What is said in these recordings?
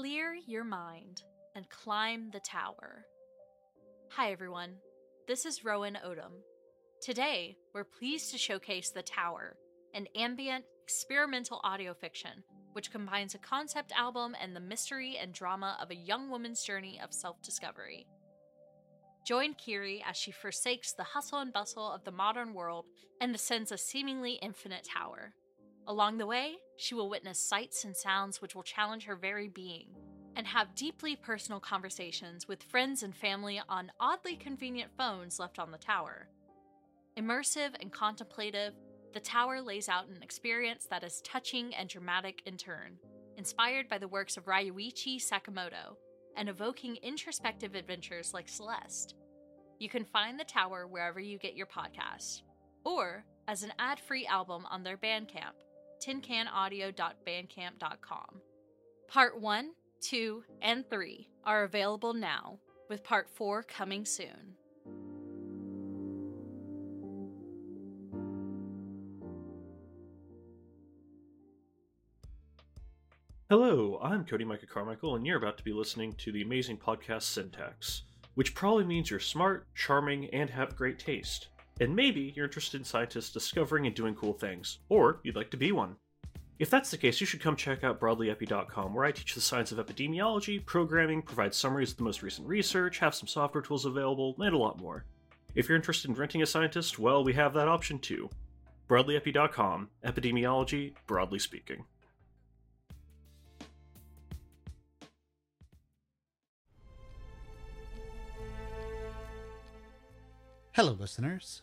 Clear your mind and climb the tower. Hi, everyone. This is Rowan Odom. Today, we're pleased to showcase The Tower, an ambient, experimental audio fiction which combines a concept album and the mystery and drama of a young woman's journey of self discovery. Join Kiri as she forsakes the hustle and bustle of the modern world and ascends a seemingly infinite tower. Along the way, she will witness sights and sounds which will challenge her very being, and have deeply personal conversations with friends and family on oddly convenient phones left on the tower. Immersive and contemplative, the tower lays out an experience that is touching and dramatic in turn, inspired by the works of Ryuichi Sakamoto, and evoking introspective adventures like Celeste. You can find the tower wherever you get your podcasts, or as an ad free album on their Bandcamp tincanaudio.bandcamp.com. Part 1, 2, and 3 are available now, with Part 4 coming soon. Hello, I'm Cody Micah Carmichael, and you're about to be listening to the amazing podcast Syntax, which probably means you're smart, charming, and have great taste. And maybe you're interested in scientists discovering and doing cool things, or you'd like to be one. If that's the case, you should come check out broadlyepi.com, where I teach the science of epidemiology, programming, provide summaries of the most recent research, have some software tools available, and a lot more. If you're interested in renting a scientist, well, we have that option too. Broadlyepi.com, epidemiology, broadly speaking. Hello, listeners.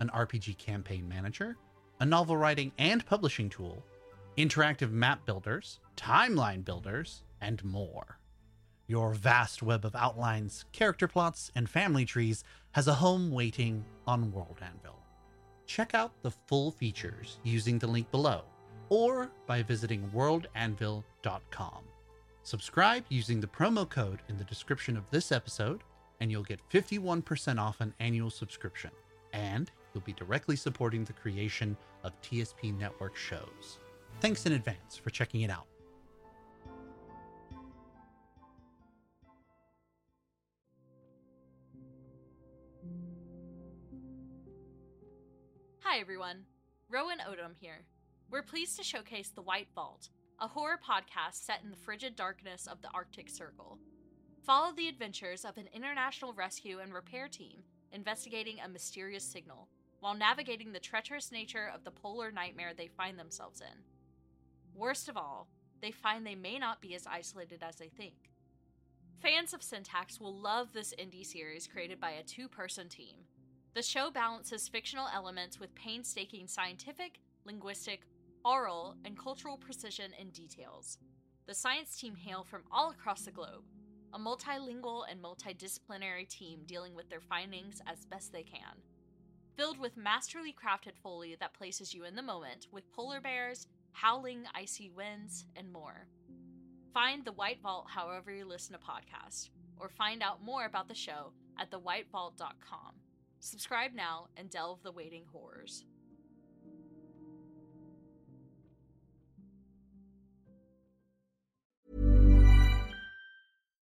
an RPG campaign manager, a novel writing and publishing tool, interactive map builders, timeline builders, and more. Your vast web of outlines, character plots, and family trees has a home waiting on World Anvil. Check out the full features using the link below or by visiting worldanvil.com. Subscribe using the promo code in the description of this episode, and you'll get 51% off an annual subscription. And you'll be directly supporting the creation of TSP Network shows. Thanks in advance for checking it out. Hi, everyone. Rowan Odom here. We're pleased to showcase The White Vault, a horror podcast set in the frigid darkness of the Arctic Circle. Follow the adventures of an international rescue and repair team investigating a mysterious signal while navigating the treacherous nature of the polar nightmare they find themselves in. Worst of all, they find they may not be as isolated as they think. Fans of Syntax will love this indie series created by a two person team. The show balances fictional elements with painstaking scientific, linguistic, oral, and cultural precision and details. The science team hail from all across the globe, a multilingual and multidisciplinary team dealing with their findings as best they can. Filled with masterly crafted foley that places you in the moment with polar bears, howling icy winds, and more. Find The White Vault however you listen to podcasts, or find out more about the show at thewhitevault.com. Subscribe now and delve the waiting horrors.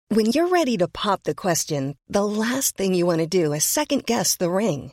When you're ready to pop the question, the last thing you want to do is second guess the ring.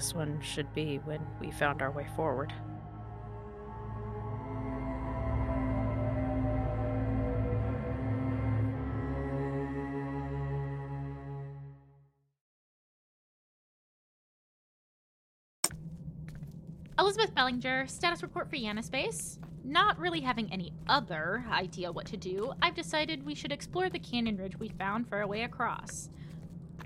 This one should be when we found our way forward. Elizabeth Bellanger, status report for Yanispace. Not really having any other idea what to do, I've decided we should explore the canyon ridge we found for our way across.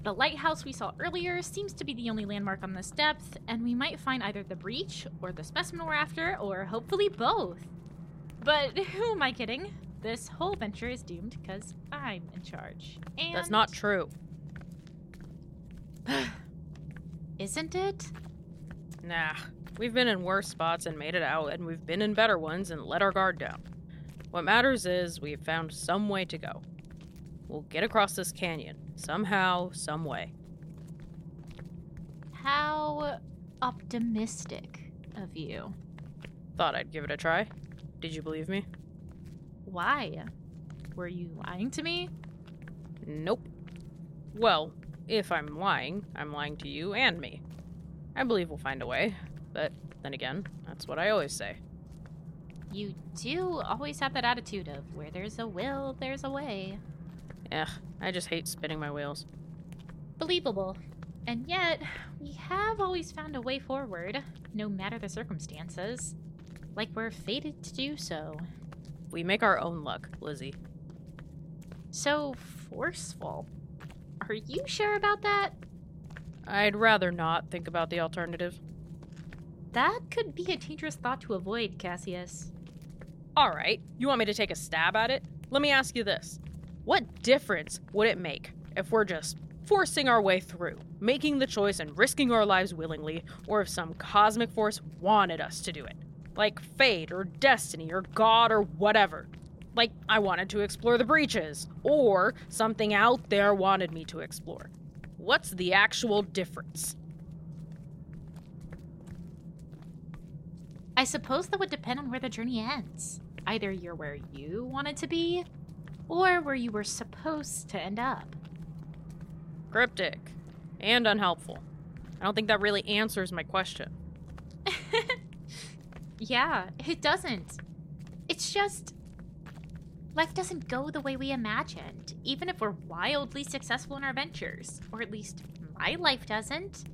The lighthouse we saw earlier seems to be the only landmark on this depth, and we might find either the breach, or the specimen we're after, or hopefully both. But who am I kidding? This whole venture is doomed because I'm in charge. And That's not true. Isn't it? Nah. We've been in worse spots and made it out, and we've been in better ones and let our guard down. What matters is we've found some way to go. We'll get across this canyon, somehow, some way. How optimistic of you. Thought I'd give it a try. Did you believe me? Why? Were you lying to me? Nope. Well, if I'm lying, I'm lying to you and me. I believe we'll find a way, but then again, that's what I always say. You do always have that attitude of where there's a will, there's a way. Ugh, I just hate spinning my wheels. Believable. And yet, we have always found a way forward, no matter the circumstances. Like we're fated to do so. We make our own luck, Lizzie. So forceful. Are you sure about that? I'd rather not think about the alternative. That could be a dangerous thought to avoid, Cassius. Alright, you want me to take a stab at it? Let me ask you this What difference would it make if we're just forcing our way through, making the choice and risking our lives willingly, or if some cosmic force wanted us to do it? Like fate or destiny or God or whatever. Like I wanted to explore the breaches, or something out there wanted me to explore. What's the actual difference? I suppose that would depend on where the journey ends. Either you're where you wanted to be, or where you were supposed to end up. Cryptic and unhelpful. I don't think that really answers my question. yeah, it doesn't. It's just. Life doesn't go the way we imagined, even if we're wildly successful in our ventures. Or at least my life doesn't.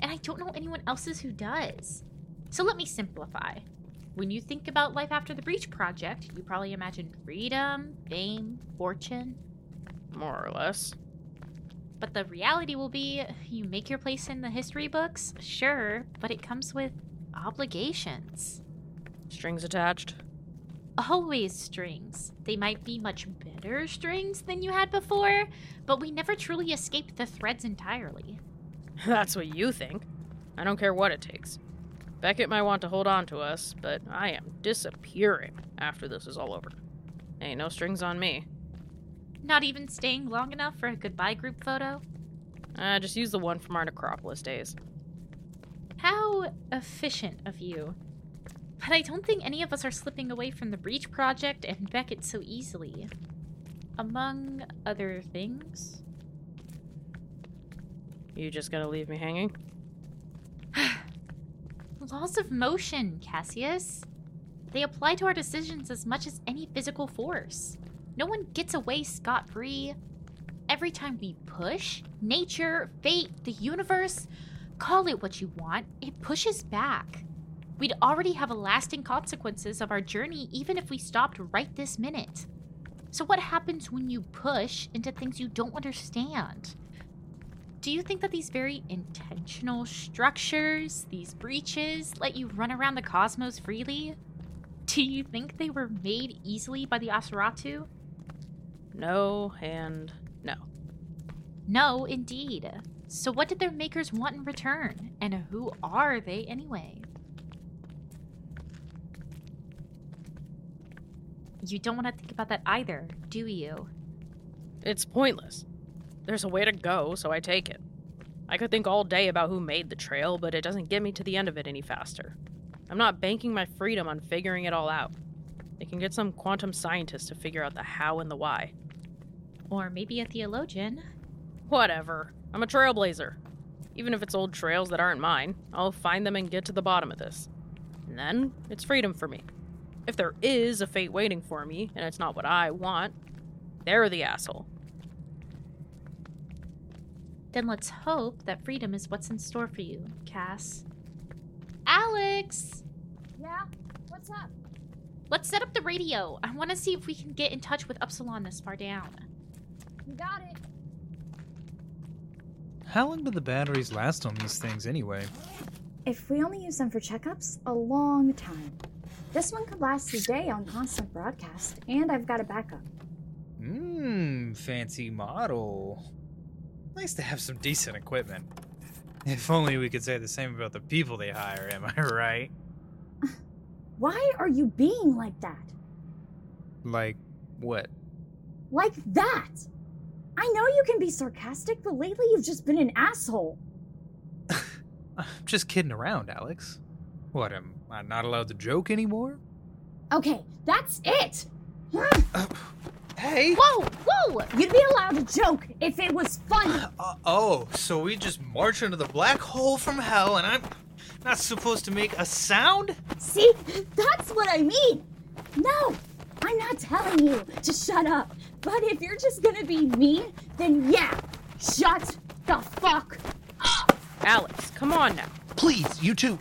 And I don't know anyone else's who does. So let me simplify. When you think about life after the Breach Project, you probably imagine freedom, fame, fortune. More or less. But the reality will be you make your place in the history books, sure, but it comes with obligations. Strings attached. Always strings. They might be much better strings than you had before, but we never truly escape the threads entirely. That's what you think. I don't care what it takes. Beckett might want to hold on to us, but I am disappearing after this is all over. Ain't no strings on me. Not even staying long enough for a goodbye group photo? Uh, just use the one from our Necropolis days. How efficient of you. But I don't think any of us are slipping away from the Breach Project and Beckett so easily. Among other things. You just gonna leave me hanging? Laws of motion, Cassius. They apply to our decisions as much as any physical force. No one gets away scot free. Every time we push, nature, fate, the universe, call it what you want, it pushes back. We'd already have lasting consequences of our journey even if we stopped right this minute. So, what happens when you push into things you don't understand? Do you think that these very intentional structures, these breaches, let you run around the cosmos freely? Do you think they were made easily by the Asuratu? No, and no. No, indeed. So, what did their makers want in return? And who are they anyway? You don't want to think about that either, do you? It's pointless. There's a way to go, so I take it. I could think all day about who made the trail, but it doesn't get me to the end of it any faster. I'm not banking my freedom on figuring it all out. They can get some quantum scientist to figure out the how and the why. Or maybe a theologian. Whatever. I'm a trailblazer. Even if it's old trails that aren't mine, I'll find them and get to the bottom of this. And then it's freedom for me. If there is a fate waiting for me, and it's not what I want, they're the asshole. Then let's hope that freedom is what's in store for you, Cass. Alyx! Yeah? What's up? Let's set up the radio. I want to see if we can get in touch with Upsilon this far down. You got it. How long do the batteries last on these things anyway? If we only use them for checkups, a long time. This one could last a day on constant broadcast, and I've got a backup. Mmm, fancy model. Nice to have some decent equipment. If only we could say the same about the people they hire, am I right? Why are you being like that? Like, what? Like that! I know you can be sarcastic, but lately you've just been an asshole. I'm just kidding around, Alyx. What, am I not allowed to joke anymore? Okay, that's it! Uh, hey! Whoa, whoa! You'd be allowed to joke if it was funny. Uh, oh, so we just march into the black hole from hell and I'm not supposed to make a sound? See, that's what I mean. No, I'm not telling you to shut up. But if you're just gonna be mean, then yeah, shut the fuck up. Alyx, come on now. Please, you two.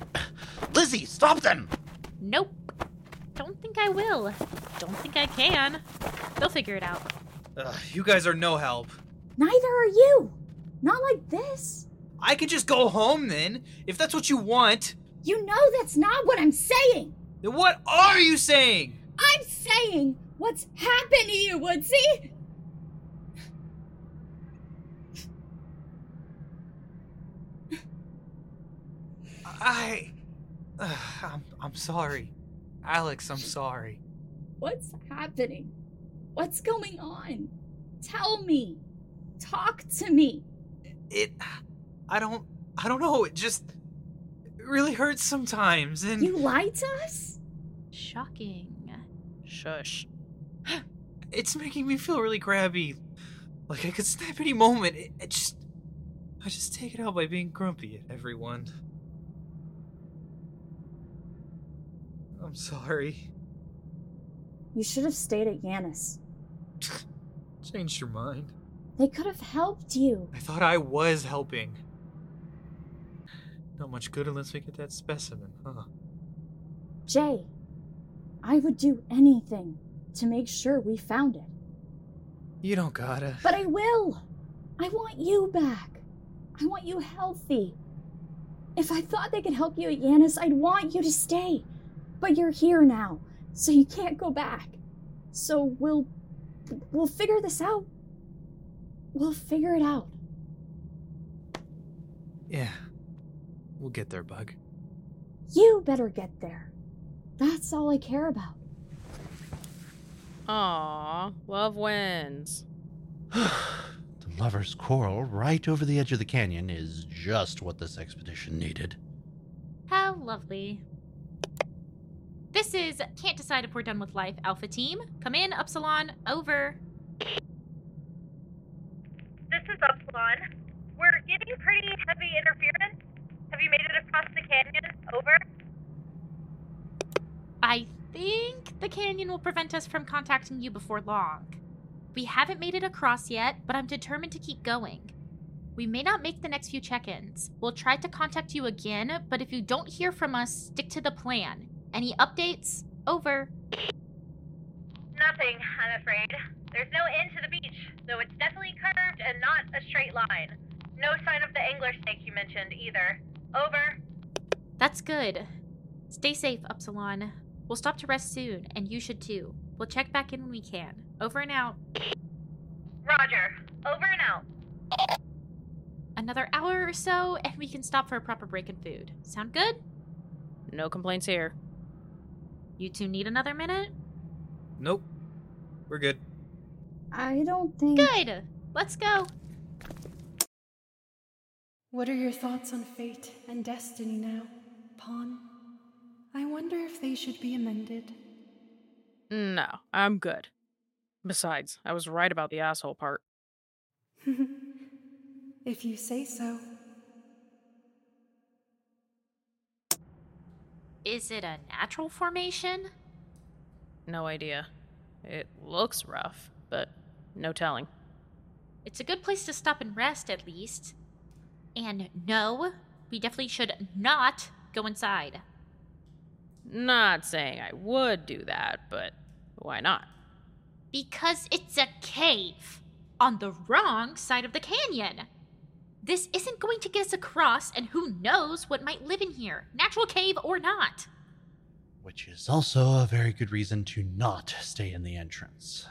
Lizzie, stop them! Nope. Don't think I will. Don't think I can. They'll figure it out. Ugh, you guys are no help. Neither are you. Not like this. I could just go home then, if that's what you want. You know that's not what I'm saying. Then what are you saying? I'm saying what's happened to you, Woodsy. I. Ugh, I'm, I'm sorry. Alyx, I'm sorry. What's happening? What's going on? Tell me. Talk to me. It. I don't. I don't know. It just. It really hurts sometimes, and. You lied to us? Shocking. Shush. It's making me feel really grabby. Like I could snap any moment. It, it just. I just take it out by being grumpy at everyone. I'm sorry. You should have stayed at Yanis. Changed your mind. They could have helped you. I thought I was helping. Not much good unless we get that specimen, huh? Jay, I would do anything to make sure we found it. You don't gotta. But I will. I want you back. I want you healthy. If I thought they could help you at Yanis, I'd want you to stay. But you're here now, so you can't go back. So we'll we'll figure this out. We'll figure it out. Yeah. We'll get there, Bug. You better get there. That's all I care about. Aw, love wins. the lovers' quarrel right over the edge of the canyon is just what this expedition needed. How lovely. This is Can't Decide If We're Done with Life Alpha Team. Come in, Upsilon. Over. This is Upsilon. we're getting pretty heavy interference. Have you made it across the canyon? Over. I think the canyon will prevent us from contacting you before long. We haven't made it across yet, but I'm determined to keep going. We may not make the next few check ins. We'll try to contact you again, but if you don't hear from us, stick to the plan. Any updates? Over. Nothing, I'm afraid. There's no end to the beach, though it's definitely curved and not a straight line. No sign of the angler snake you mentioned either. Over. That's good. Stay safe, Upsilon. We'll stop to rest soon, and you should too. We'll check back in when we can. Over and out. Roger. Over and out. Another hour or so, and we can stop for a proper break in food. Sound good? No complaints here. You two need another minute? Nope. We're good. I don't think. Good! Let's go! What are your thoughts on fate and destiny now, Pawn? I wonder if they should be amended. No, I'm good. Besides, I was right about the asshole part. if you say so. Is it a natural formation? No idea. It looks rough, but no telling. It's a good place to stop and rest, at least. And no, we definitely should not go inside. Not saying I would do that, but why not? Because it's a cave on the wrong side of the canyon. This isn't going to get us across, and who knows what might live in here, natural cave or not. Which is also a very good reason to not stay in the entrance.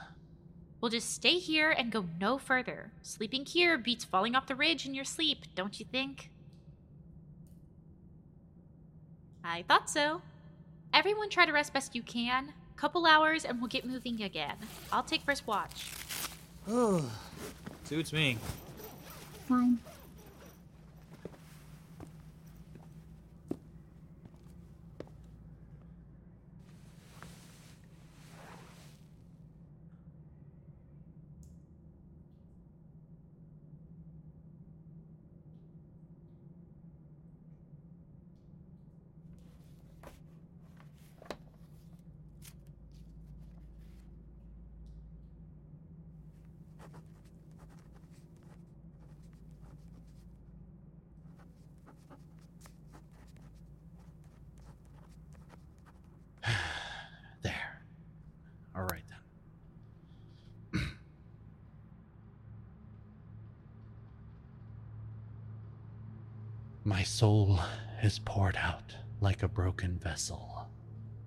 We'll just stay here and go no further. Sleeping here beats falling off the ridge in your sleep, don't you think? I thought so. Everyone try to rest best you can. Couple hours and we'll get moving again. I'll take first watch. Suits me. Fine. There. All right then. My soul is poured out like a broken vessel,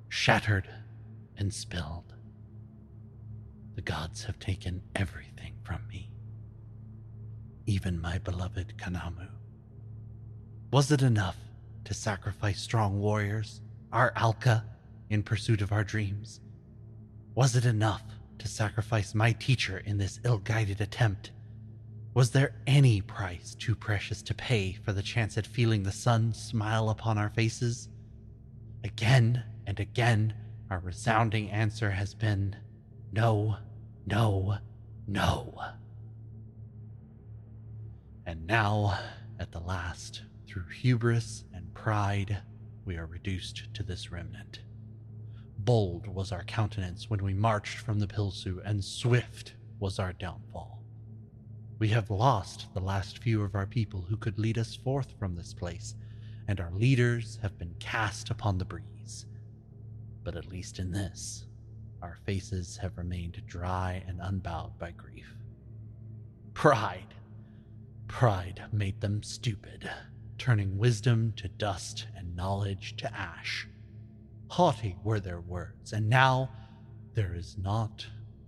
shattered and spilled. The gods have taken everything from me, even my beloved Kanamu. Was it enough to sacrifice strong warriors, our Alka, in pursuit of our dreams? Was it enough to sacrifice my teacher in this ill guided attempt? Was there any price too precious to pay for the chance at feeling the sun smile upon our faces? Again and again, our resounding answer has been no, no, no. And now, at the last, through hubris and pride, we are reduced to this remnant. Bold was our countenance when we marched from the Pilsu, and swift was our downfall. We have lost the last few of our people who could lead us forth from this place, and our leaders have been cast upon the breeze. But at least in this, our faces have remained dry and unbowed by grief. Pride. Pride made them stupid, turning wisdom to dust and knowledge to ash. Haughty were their words, and now there is naught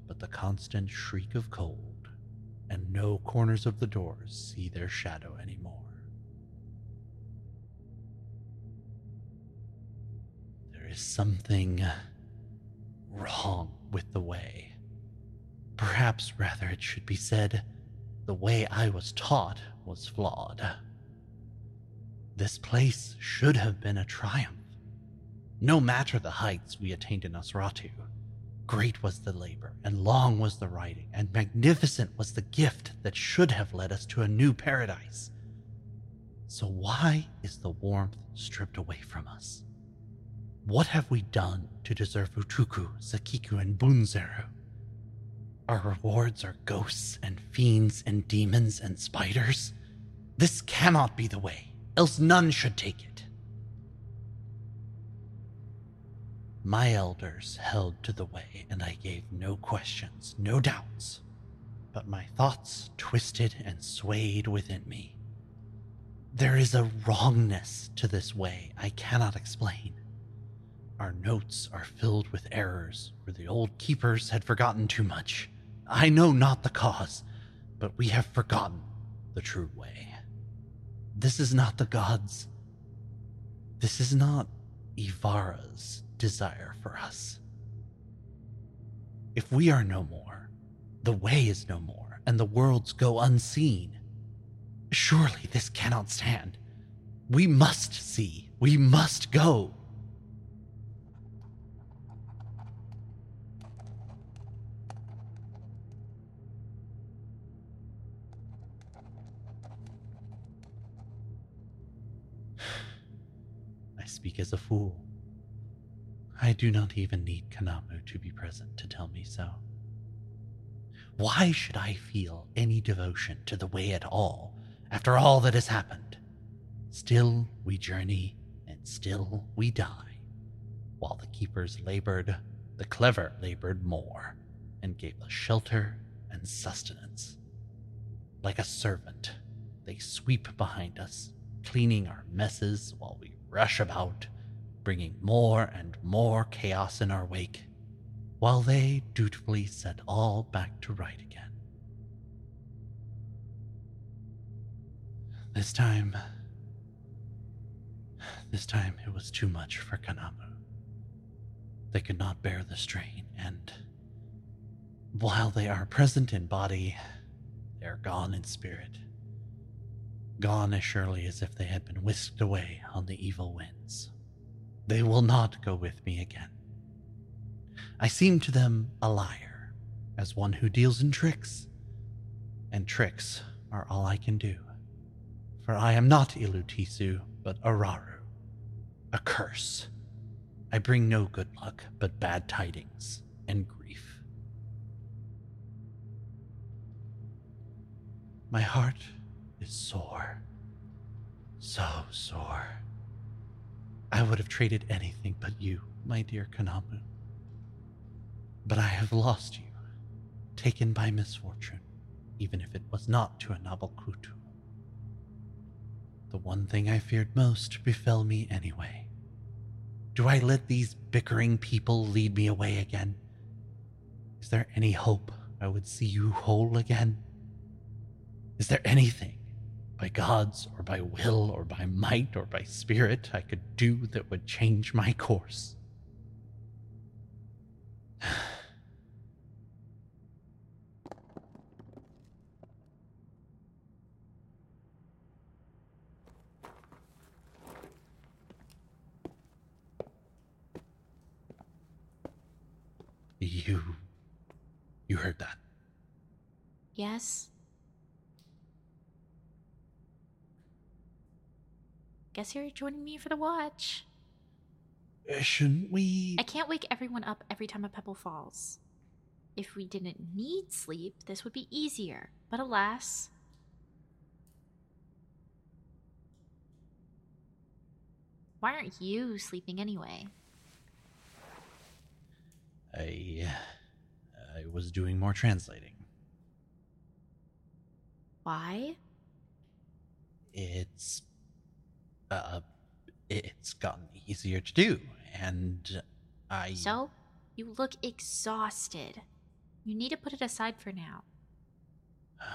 but the constant shriek of cold, and no corners of the doors see their shadow anymore. There is something wrong with the way. Perhaps rather it should be said, the way I was taught was flawed. This place should have been a triumph. No matter the heights we attained in Nosratu, Great was the labor, and long was the writing, and magnificent was the gift that should have led us to a new paradise. So, why is the warmth stripped away from us? What have we done to deserve Utuku, Sakiku, and Bunzeru? Our rewards are ghosts and fiends and demons and spiders. This cannot be the way, else none should take it. My elders held to the way, and I gave no questions, no doubts. But my thoughts twisted and swayed within me. There is a wrongness to this way I cannot explain. Our notes are filled with errors where the old keepers had forgotten too much. I know not the cause, but we have forgotten the true way. This is not the gods. This is not Yvara's desire for us. If we are no more, the way is no more, and the worlds go unseen. Surely this cannot stand. We must see. We must go. I speak as a fool. I do not even need Kanamu to be present to tell me so. Why should I feel any devotion to the way at all after all that has happened? Still we journey, and still we die. While the keepers labored, the clever labored more, and gave us shelter and sustenance. Like a servant, they sweep behind us, cleaning our messes while we rush about bringing more and more chaos in our wake, while they dutifully set all back to right again. This time, this time it was too much for Kanamu. They could not bear the strain, and while they are present in body, they are gone in spirit. Gone as surely as if they had been whisked away on the evil winds. They will not go with me again. I seem to them a liar, as one who deals in tricks, and tricks are all I can do. For I am not Ilutisu, but Araru, a curse. I bring no good luck, but bad tidings and grief. My heart is sore, so sore. I would have traded anything but you, my dear Kanamu. But I have lost you, taken by misfortune, even if it was not to a noble Kutu. The one thing I feared most befell me anyway. Do I let these bickering people lead me away again? Is there any hope I would see you whole again? Is there anything by gods or by will or by might or by spirit I could do that would change my course. You. You heard that? Yes? Guess you're joining me for the watch. Uh, shouldn't we? I can't wake everyone up every time a pebble falls. If we didn't need sleep, this would be easier. But alas. Why aren't you sleeping anyway? I. I was doing more translating. Why? It's. Uh. It's gotten easier to do, and I. So? You look exhausted. You need to put it aside for now.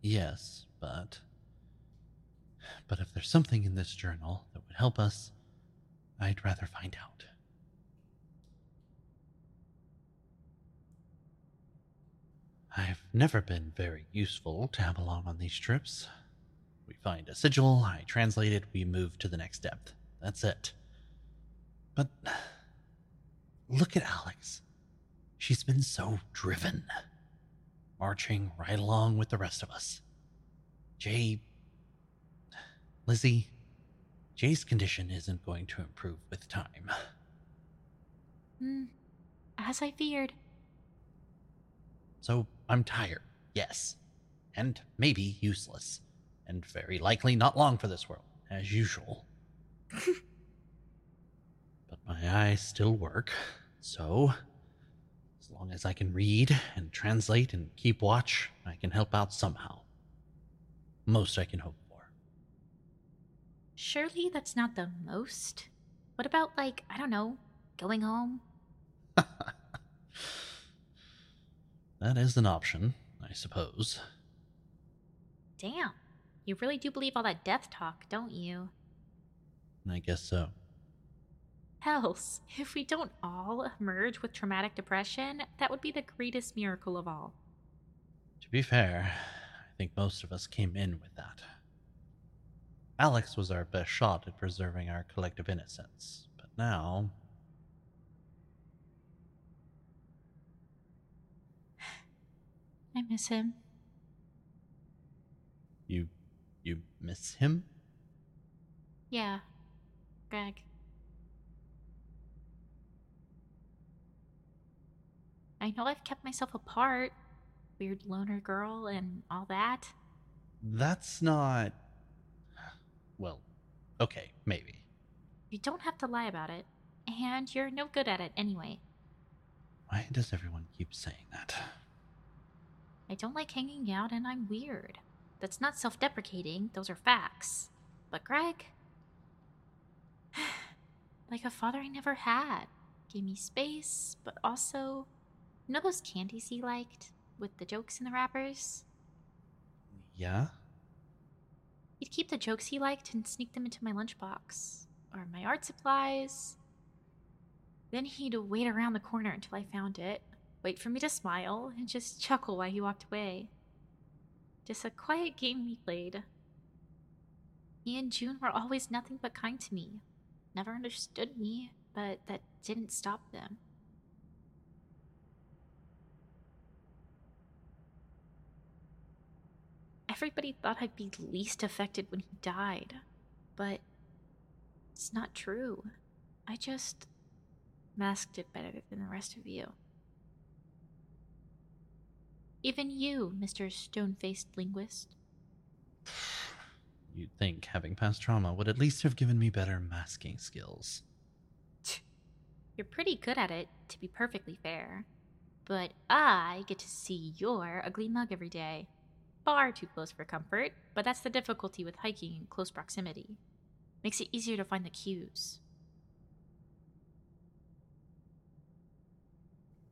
yes, but. But if there's something in this journal that would help us, I'd rather find out. I've never been very useful to have along on these trips. We find a sigil, I translate it, we move to the next depth. That's it. But look at Alyx. She's been so driven, marching right along with the rest of us. Jay. Lizzie, Jay's condition isn't going to improve with time. Hmm. As I feared. So I'm tired, yes. And maybe useless. And very likely not long for this world, as usual. but my eyes still work, so as long as I can read and translate and keep watch, I can help out somehow. Most I can hope for. Surely that's not the most. What about, like, I don't know, going home? That is an option, I suppose. Damn. You really do believe all that death talk, don't you? I guess so. Else, if we don't all emerge with traumatic depression, that would be the greatest miracle of all. To be fair, I think most of us came in with that. Alyx was our best shot at preserving our collective innocence, but now. I miss him. You. You miss him? Yeah. Greg. I know I've kept myself apart. Weird loner girl and all that. That's not. Well, okay, maybe. You don't have to lie about it. And you're no good at it anyway. Why does everyone keep saying that? I don't like hanging out and I'm weird. That's not self deprecating, those are facts. But Greg. like a father I never had. Gave me space, but also. You know those candies he liked? With the jokes in the wrappers? Yeah? He'd keep the jokes he liked and sneak them into my lunchbox. Or my art supplies. Then he'd wait around the corner until I found it, wait for me to smile, and just chuckle while he walked away. Just a quiet game we played. He and June were always nothing but kind to me. Never understood me, but that didn't stop them. Everybody thought I'd be least affected when he died, but it's not true. I just masked it better than the rest of you. Even you, Mr. Stone faced linguist. You'd think having past trauma would at least have given me better masking skills. You're pretty good at it, to be perfectly fair. But I get to see your ugly mug every day. Far too close for comfort, but that's the difficulty with hiking in close proximity. Makes it easier to find the cues.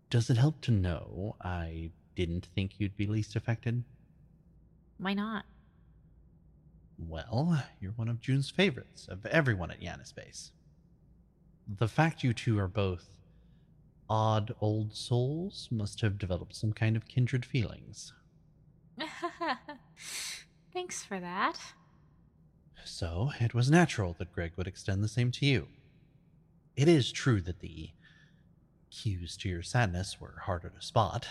Does it help to know I didn't think you'd be least affected? Why not? Well, you're one of June's favorites of everyone at Yanispace. The fact you two are both odd old souls must have developed some kind of kindred feelings. Thanks for that. So it was natural that Greg would extend the same to you. It is true that the cues to your sadness were harder to spot.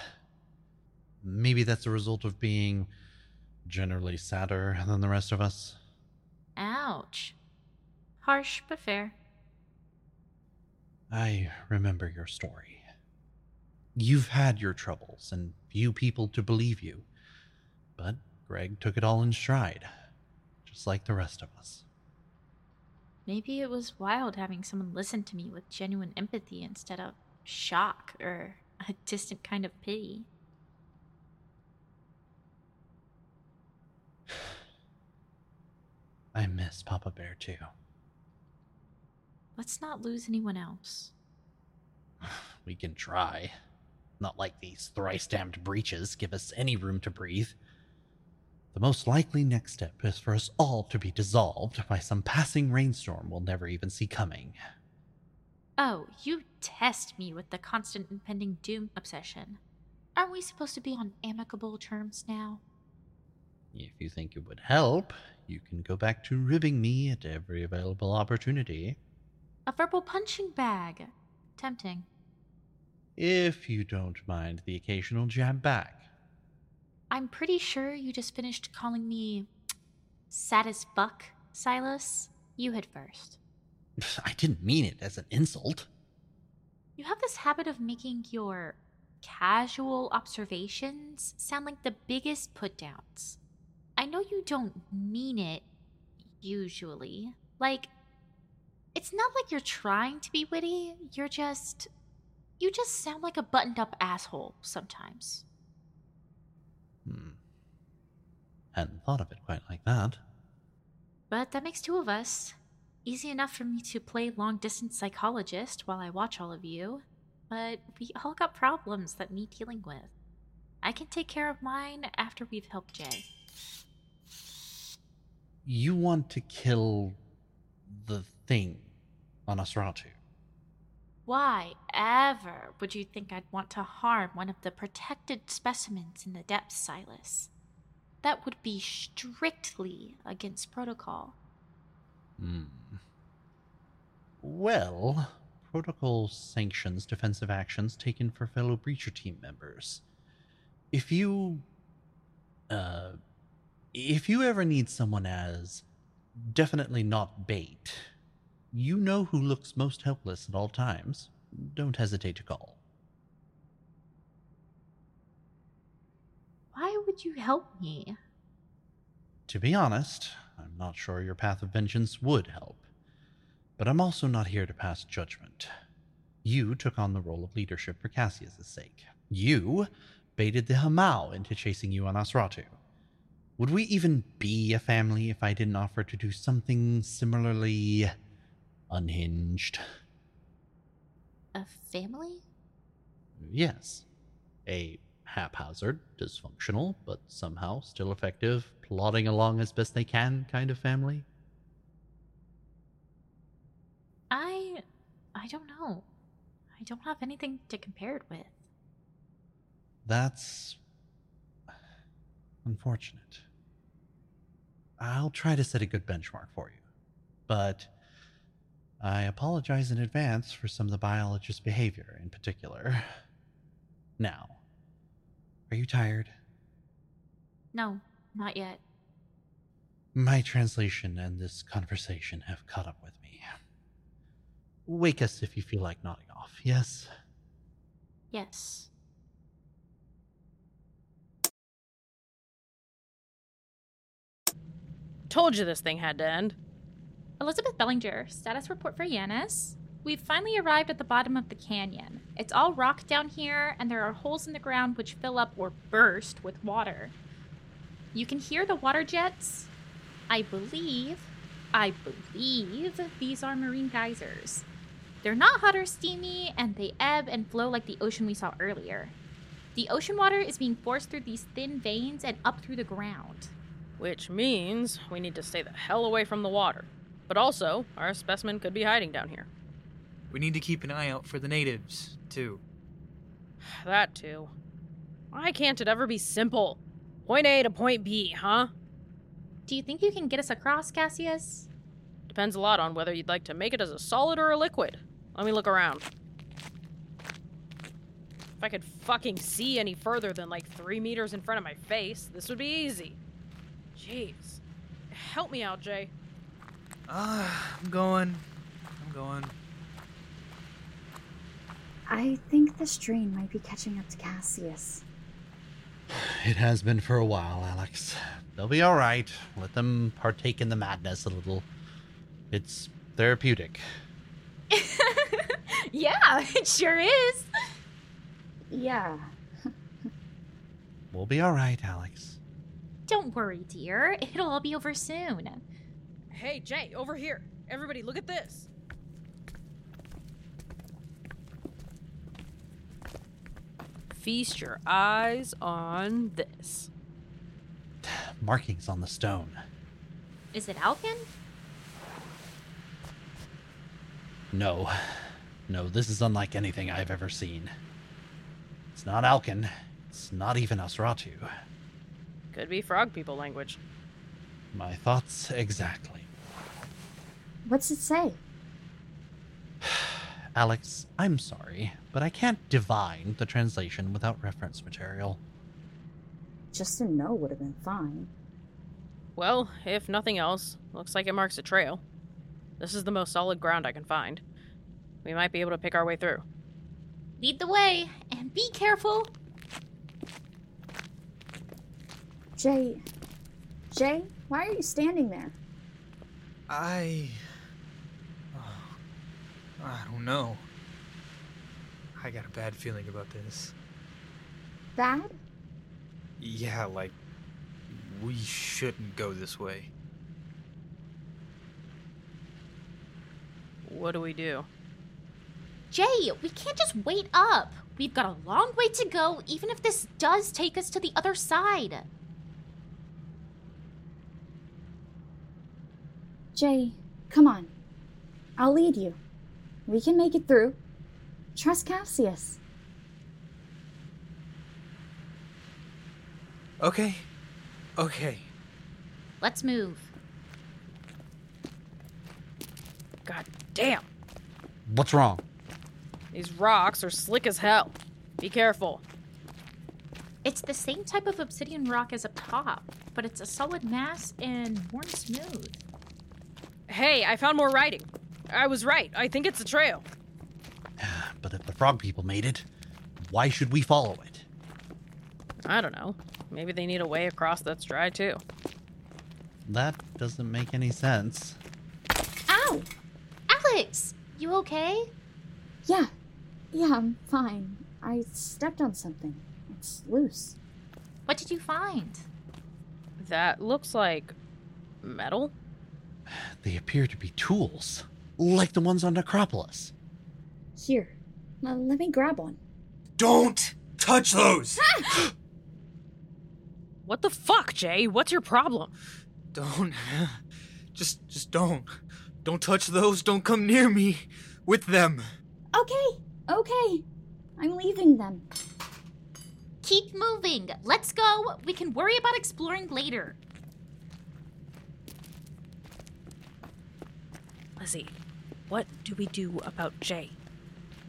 Maybe that's a result of being generally sadder than the rest of us. Ouch. Harsh but fair. I remember your story. You've had your troubles and few people to believe you. But Greg took it all in stride, just like the rest of us. Maybe it was wild having someone listen to me with genuine empathy instead of shock or a distant kind of pity. I miss Papa Bear too. Let's not lose anyone else. We can try. Not like these thrice damned breaches give us any room to breathe. The most likely next step is for us all to be dissolved by some passing rainstorm we'll never even see coming. Oh, you test me with the constant impending doom obsession. Aren't we supposed to be on amicable terms now? If you think it would help, you can go back to ribbing me at every available opportunity. A verbal punching bag. Tempting. if you don't mind the occasional jab back. I'm pretty sure you just finished calling me sad as fuck, Silas. You hit first. I didn't mean it as an insult. You have this habit of making your casual observations sound like the biggest put downs. I know you don't mean it usually. Like, it's not like you're trying to be witty, you're just. You just sound like a buttoned up asshole sometimes. Hmm. Hadn't thought of it quite like that. But that makes two of us. Easy enough for me to play long distance psychologist while I watch all of you, but we all got problems that need dealing with. I can take care of mine after we've helped Jay. You want to kill the thing on Nosferatu? Why ever would you think I'd want to harm one of the protected specimens in the depths, Silas? That would be strictly against protocol. Hmm. Well, protocol sanctions defensive actions taken for fellow breacher team members. If you. Uh. If you ever need someone as definitely not bait, you know who looks most helpless at all times. Don't hesitate to call. Why would you help me? To be honest, I'm not sure your path of vengeance would help. But I'm also not here to pass judgment. You took on the role of leadership for Cassius's sake. You baited the Hamau into chasing you on Nosferatu. Would we even be a family if I didn't offer to do something similarly unhinged? A family? Yes. A haphazard, dysfunctional, but somehow still effective, plodding along as best they can kind of family? I. I don't know. I don't have anything to compare it with. That's unfortunate. I'll try to set a good benchmark for you. But I apologize in advance for some of the biologist's behavior in particular. Now, are you tired? No, not yet. My translation and this conversation have caught up with me. Wake us if you feel like nodding off, yes? Yes. Told you this thing had to end. Elizabeth Bellanger, status report for Yanis. We've finally arrived at the bottom of the canyon. It's all rock down here, and there are holes in the ground which fill up or burst with water. You can hear the water jets. I believe, I believe these are marine geysers. They're not hot or steamy, and they ebb and flow like the ocean we saw earlier. The ocean water is being forced through these thin veins and up through the ground. Which means we need to stay the hell away from the water. But also, our specimen could be hiding down here. We need to keep an eye out for the natives, too. That too. Why can't it ever be simple? Point A to point B, huh? Do you think you can get us across, Cassius? Depends a lot on whether you'd like to make it as a solid or a liquid. Let me look around. If I could fucking see any further than like three meters in front of my face, this would be easy. Jeez. Help me out, Jay. Ah, I'm going. I'm going. I think this strain might be catching up to Cassius. It has been for a while, Alyx. They'll be all right. Let them partake in the madness a little. It's therapeutic. yeah, it sure is. Yeah. We'll be all right, Alyx. Don't worry, dear. It'll all be over soon. Hey, Jay, over here. Everybody, look at this. Feast your eyes on this. Markings on the stone. Is it Alkin? No. No, this is unlike anything I've ever seen. It's not Alkin. It's not even Nosferatu. Could be frog people language. My thoughts exactly. What's it say? Alyx, I'm sorry, but I can't divine the translation without reference material. Just a no would have been fine. Well, if nothing else, looks like it marks a trail. This is the most solid ground I can find. We might be able to pick our way through. Lead the way and be careful. Jay. Jay, why are you standing there? I. Oh, I don't know. I got a bad feeling about this. Bad? Yeah, like. We shouldn't go this way. What do we do? Jay, we can't just wait up. We've got a long way to go, even if this does take us to the other side. Jay, come on. I'll lead you. We can make it through. Trust Cassius. Okay. Okay. Let's move. God damn. What's wrong? These rocks are slick as hell. Be careful. It's the same type of obsidian rock as up top, but it's a solid mass and worn smooth. Hey, I found more writing. I was right. I think it's a trail. But if the frog people made it, why should we follow it? I don't know. Maybe they need a way across that's dry too. That doesn't make any sense. Ow! Alyx! You okay? Yeah. Yeah, I'm fine. I stepped on something. It's loose. What did you find? That looks like metal. They appear to be tools, like the ones on Necropolis. Here. Uh, let me grab one. Don't touch those! What the fuck, Jay? What's your problem? Don't. Just, just don't. Don't touch those. Don't come near me with them. Okay, okay. I'm leaving them. Keep moving. Let's go. We can worry about exploring later. Lizzie, what do we do about Jay?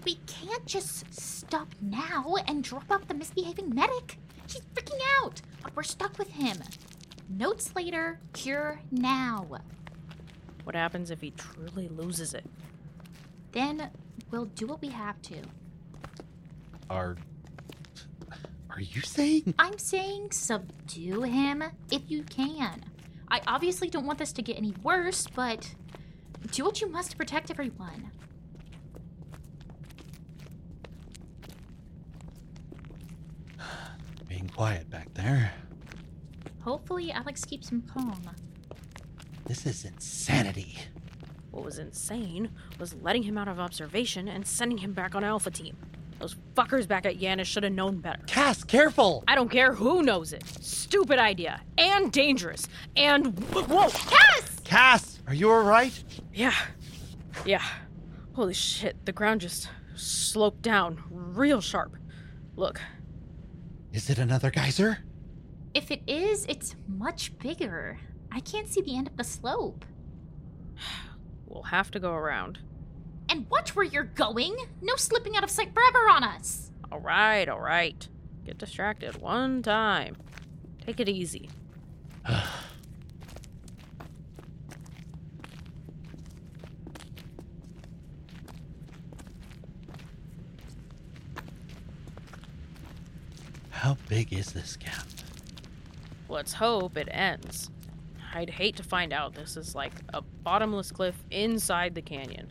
We can't just stop now and drop off the misbehaving medic. He's freaking out. but We're stuck with him. Notes later, cure now. What happens if he truly loses it? Then we'll do what we have to. Are. Are you saying? I'm saying subdue him if you can. I obviously don't want this to get any worse, but do what you must to protect everyone. Being quiet back there. Hopefully, Alyx keeps him calm. This is insanity. What was insane was letting him out of observation and sending him back on Alpha Team. Those fuckers back at Yanis should have known better. Cass, careful! I don't care who knows it. Stupid idea. And dangerous. And. Whoa! Cass! Cass, are you alright? Yeah. Yeah. Holy shit, the ground just sloped down real sharp. Look, Is it another geyser? If it is, it's much bigger. I can't see the end of the slope. we'll have to go around. And watch where you're going! No slipping out of sight forever on us! Alright, alright. Get distracted one time. Take it easy. How big is this gap? Let's hope it ends. I'd hate to find out this is like a bottomless cliff inside the canyon.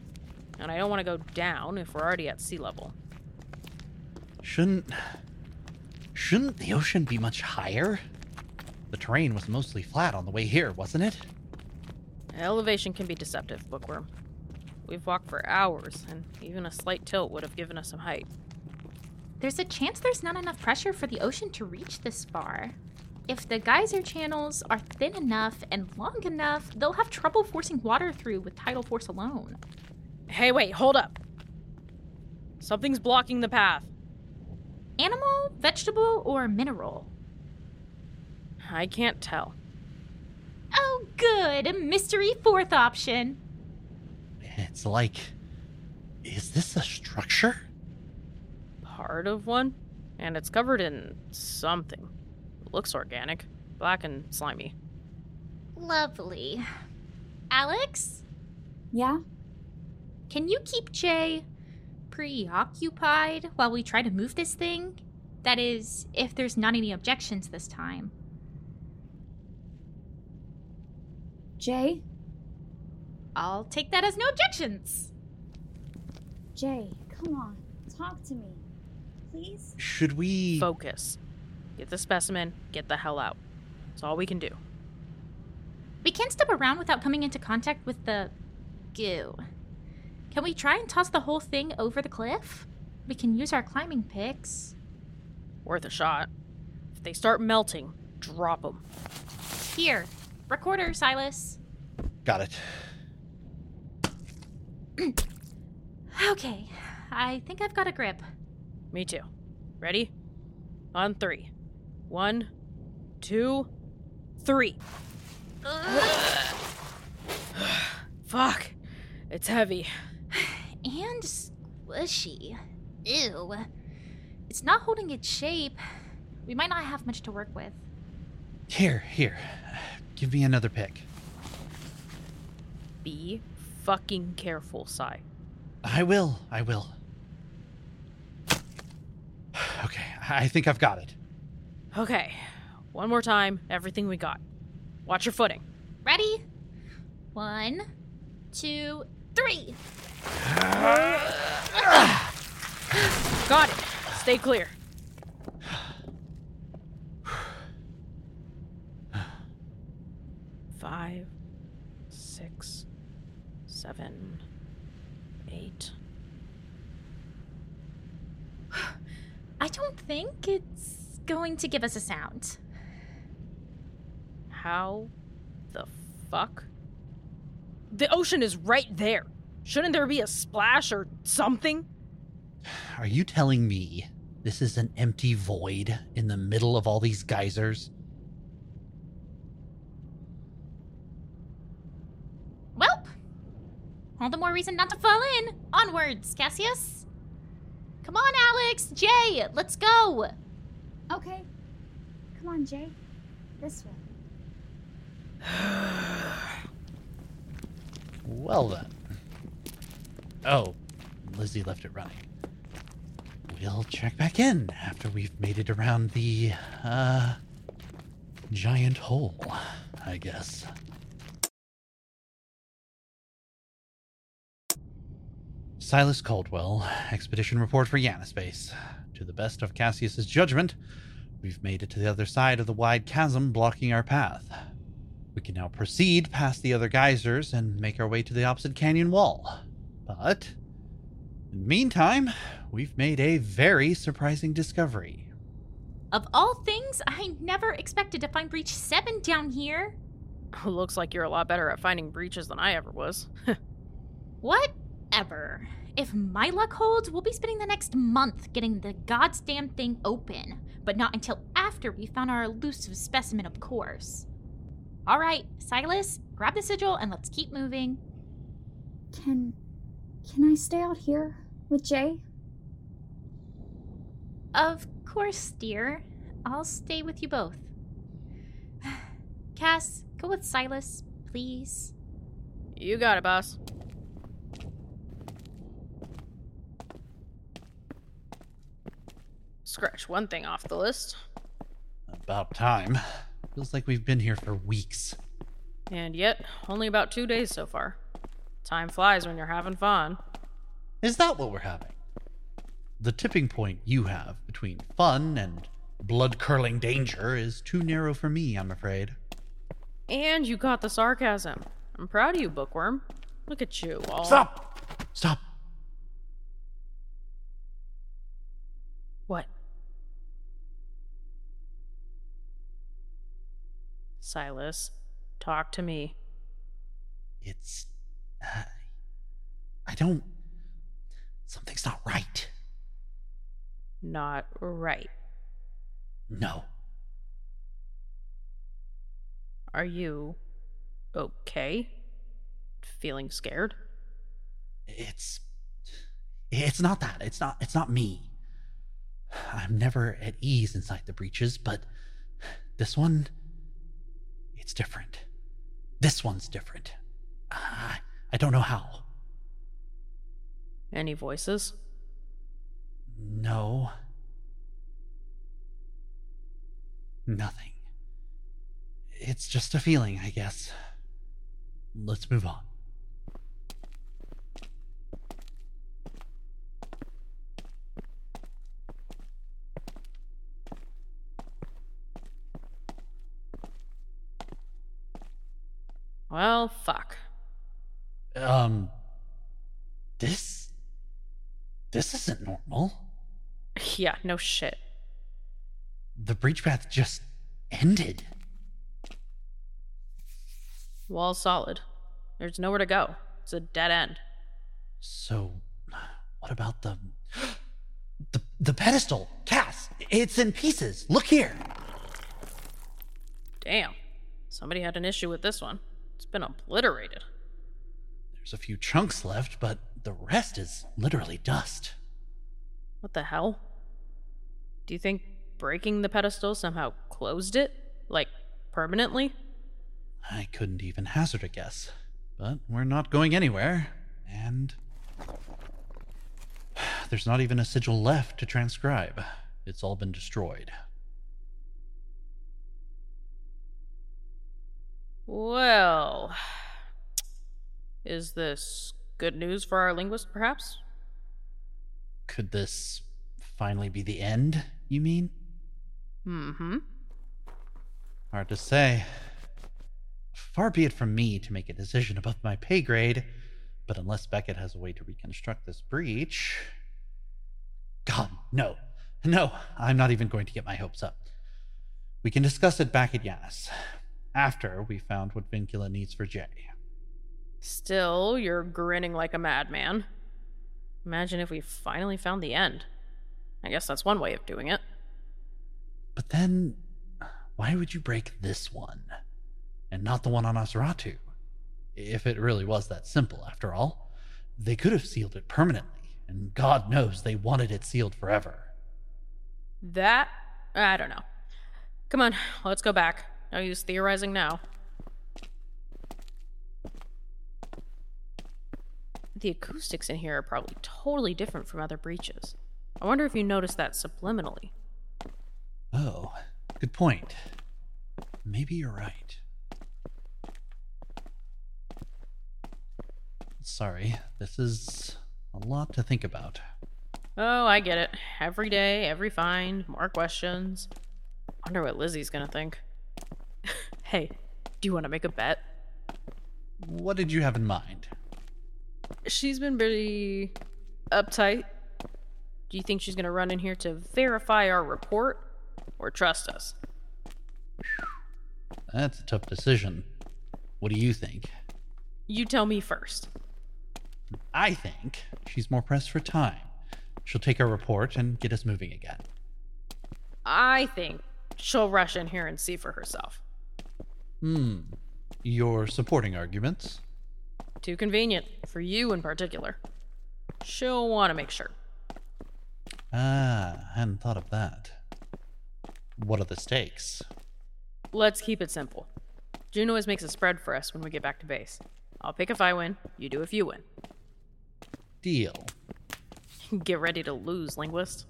And I don't want to go down if we're already at sea level. Shouldn't. Shouldn't the ocean be much higher? The terrain was mostly flat on the way here, wasn't it? Elevation can be deceptive, Bookworm. We've walked for hours, and even a slight tilt would have given us some height. There's a chance there's not enough pressure for the ocean to reach this far. If the geyser channels are thin enough and long enough, they'll have trouble forcing water through with tidal force alone. Hey, wait, hold up. Something's blocking the path. Animal, vegetable, or mineral? I can't tell. Oh, good. A mystery fourth option. It's like. Is this a structure? Part of one, and it's covered in something. It looks organic, black and slimy. Lovely. Alyx, Yeah? can you keep Jay preoccupied while we try to move this thing? That is, if there's not any objections this time. Jay? I'll take that as no objections. Jay, come on. Talk to me. Please? Should we. Focus. Get the specimen, get the hell out. That's all we can do. We can't step around without coming into contact with the goo. Can we try and toss the whole thing over the cliff? We can use our climbing picks. Worth a shot. If they start melting, drop them. Here, recorder, Silas. Got it. Okay, I think I've got a grip. Me too. Ready? On three. One, two, three. Fuck. It's heavy. And squishy. Ew. It's not holding its shape. We might not have much to work with. Here, here. Give me another pick. Be fucking careful, Sai. I will, I will. Okay, I think I've got it. Okay. One more time, everything we got. Watch your footing. Ready? One, two, three. Got it. Stay clear. Five, six, seven, eight. I don't think it's going to give us a sound. How the fuck? The ocean is right there. Shouldn't there be a splash or something? Are you telling me this is an empty void in the middle of all these geysers? Welp. All the more reason not to fall in. Onwards, Cassius. Come on, Alyx, Jay, let's go. Okay. Come on, Jay. This way. Well then. Oh, Lizzie left it running. We'll check back in after we've made it around the, uh, giant hole, I guess. Silas Caldwell, expedition report for Yanispace. To the best of Cassius's judgment, we've made it to the other side of the wide chasm blocking our path. We can now proceed past the other geysers and make our way to the opposite canyon wall. But, in the meantime, we've made a very surprising discovery. Of all things, I never expected to find Breach 7 down here. Looks like you're a lot better at finding breaches than I ever was. Whatever. If my luck holds, we'll be spending the next month getting the goddamn thing open, but not until after we found our elusive specimen, of course. All right, Silas, grab the sigil and let's keep moving. Can. Can I stay out here with Jay? Of course, dear. I'll stay with you both. Cass, go with Silas, please. you got it, boss. Scratch one thing off the list. About time. Feels like we've been here for weeks. And yet, only about two days so far. Time flies when you're having fun. Is that what we're having? The tipping point you have between fun and blood curdling danger is too narrow for me, I'm afraid. And you caught the sarcasm. I'm proud of you, Bookworm. Look at you, all. Stop! Stop! What? Silas, talk to me. It's. Uh, I don't. Something's not right. Not right. No. Are you okay? Feeling scared? It's. It's not that. It's not it's not me. I'm never at ease inside the breaches, but this one it's different. This one's different. I, I don't know how. Any voices? No. Nothing. It's just a feeling, I guess. Let's move on. Well, fuck. Um. This. This isn't normal. Yeah, no shit. The breach path just ended. Wall solid. There's nowhere to go. It's a dead end. So, what about the. The, the pedestal! Cass! It's in pieces! Look here! Damn. Somebody had an issue with this one. It's been obliterated. There's a few chunks left, but the rest is literally dust. What the hell? Do you think breaking the pedestal somehow closed it? Like, permanently? I couldn't even hazard a guess. But we're not going anywhere, and. There's not even a sigil left to transcribe. It's all been destroyed. Well. Is this good news for our linguist, perhaps? Could this finally be the end, you mean? Mm hmm. Hard to say. Far be it from me to make a decision above my pay grade, but unless Beckett has a way to reconstruct this breach. God, no. No, I'm not even going to get my hopes up. We can discuss it back at Yanis, after we found what Vincula needs for Jay. Still, you're grinning like a madman. Imagine if we finally found the end. I guess that's one way of doing it. But then, why would you break this one? And not the one on Nosferatu? If it really was that simple, after all. They could have sealed it permanently, and God knows they wanted it sealed forever. That, I don't know. Come on, let's go back. No use theorizing now. The acoustics in here are probably totally different from other breaches. I wonder if you noticed that subliminally. Oh, good point. Maybe you're right. Sorry, this is a lot to think about. Oh, I get it. Every day, every find, more questions. Wonder what Lizzie's gonna think. Hey, do you want to make a bet? What did you have in mind? She's been pretty uptight. Do you think she's gonna run in here to verify our report or trust us? That's a tough decision. What do you think? You tell me first. I think she's more pressed for time. She'll take our report and get us moving again. I think she'll rush in here and see for herself. Hmm. Your supporting arguments? Too convenient, for you in particular. She'll want to make sure. Ah, I hadn't thought of that. What are the stakes? Let's keep it simple. June always makes a spread for us when we get back to base. I'll pick if I win, you do if you win. Deal. Get ready to lose, linguist.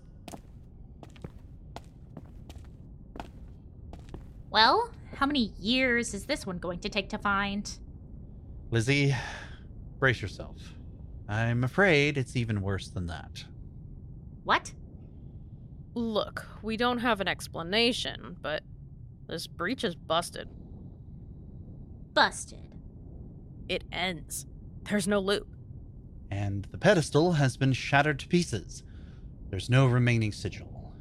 Well, how many years is this one going to take to find? Lizzie, brace yourself. I'm afraid it's even worse than that. What? Look, we don't have an explanation, but this breach is busted. Busted. It ends. There's no loop. And the pedestal has been shattered to pieces. There's no remaining sigil.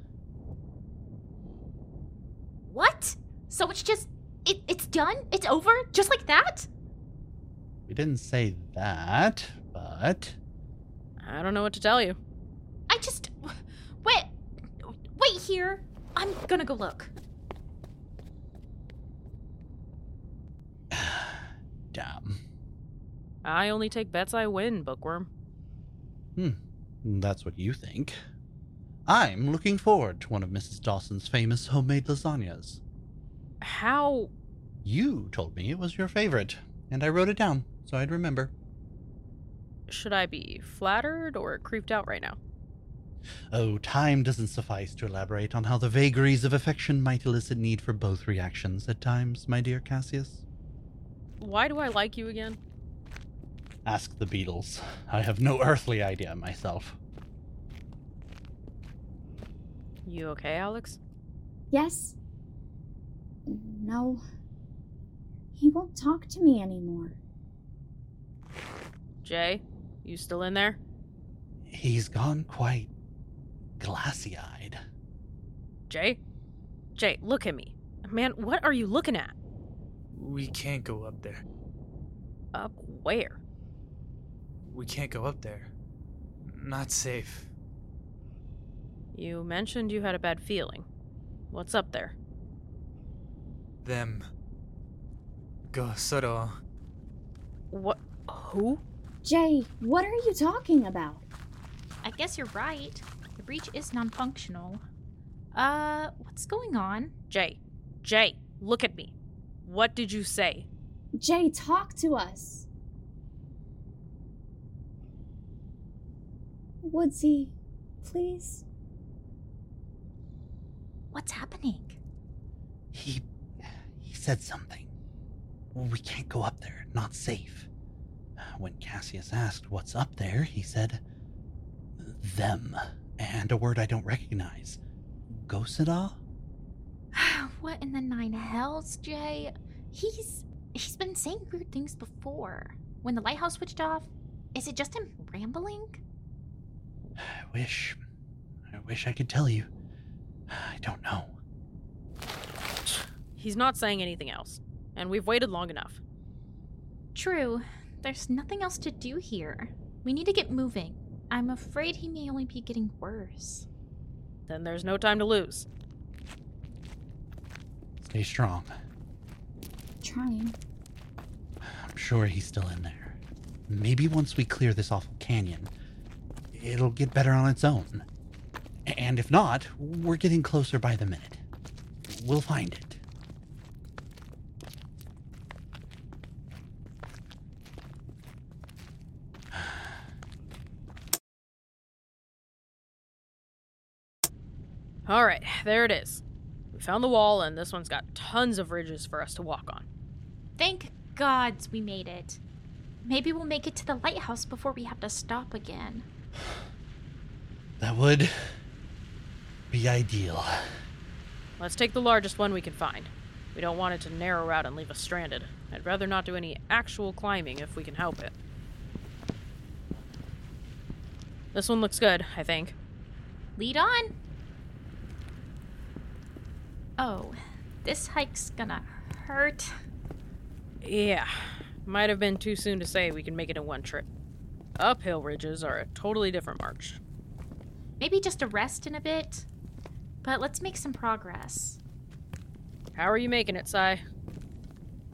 What? So it's just it, it's done? It's over? Just like that? We didn't say that, but I don't know what to tell you. I just wait wait here. I'm gonna go look. damn. I only take bets I win, Bookworm. Hmm. That's what you think. I'm looking forward to one of Mrs. Dawson's famous homemade lasagnas. How? You told me it was your favorite, and I wrote it down so I'd remember. Should I be flattered or creeped out right now? Oh, time doesn't suffice to elaborate on how the vagaries of affection might elicit need for both reactions at times, my dear Cassius. Why do I like you again? Ask the Beatles. I have no earthly idea myself. You okay, Alyx? Yes? No. He won't talk to me anymore. Jay, you still in there? He's gone quite glassy eyed. Jay? Jay, look at me. Man, what are you looking at? We can't go up there. Up where? We can't go up there. Not safe. You mentioned you had a bad feeling. What's up there? Them. Go Soro. What? Who? Jay, what are you talking about? I guess you're right. The breach is non functional. Uh, what's going on? Jay. Jay, look at me. What did you say? Jay, talk to us. Woodsy, please. What's happening? He. Said something. We can't go up there, not safe. When Cassius asked what's up there, he said, them, and a word I don't recognize. Gosada? what in the nine hells, Jay? He's he's been saying weird things before. When the lighthouse switched off, is it just him rambling? I wish. I wish I could tell you. I don't know. He's not saying anything else, and we've waited long enough. True. There's nothing else to do here. We need to get moving. I'm afraid he may only be getting worse. Then there's no time to lose. Stay strong. Trying. I'm sure he's still in there. Maybe once we clear this awful canyon, it'll get better on its own. And if not, we're getting closer by the minute. We'll find it. All right, there it is. We found the wall, and this one's got tons of ridges for us to walk on. Thank gods we made it. Maybe we'll make it to the lighthouse before we have to stop again. That would be ideal. Let's take the largest one we can find. We don't want it to narrow out and leave us stranded. I'd rather not do any actual climbing if we can help it. This one looks good, I think. Lead on. Oh, this hike's gonna hurt. Yeah, might have been too soon to say we can make it in one trip. Uphill ridges are a totally different march. Maybe just a rest in a bit. But let's make some progress. How are you making it, Sai?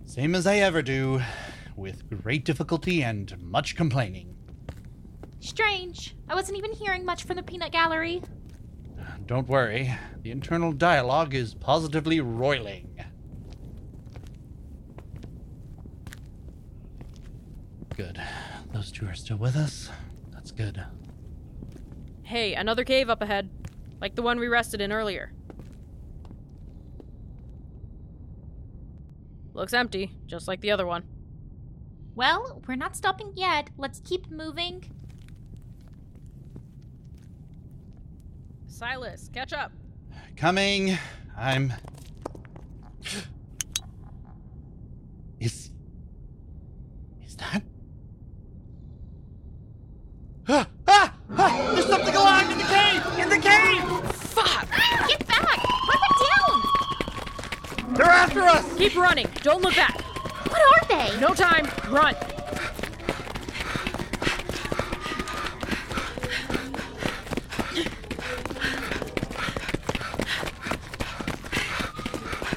Same as I ever do, with great difficulty and much complaining. Strange. I wasn't even hearing much from the peanut gallery. Don't worry, the internal dialogue is positively roiling. Good. Those two are still with us. That's good. Hey, another cave up ahead. Like the one we rested in earlier. Looks empty, just like the other one. Well, we're not stopping yet. Let's keep moving. Silas, catch up. Coming. I'm. Is. Is that. Ah! Ah! ah! There's something alive in the cave! In the cave! Fuck! Get back! Run them down! They're after us! Keep running. Don't look back. What are they? No time. Run.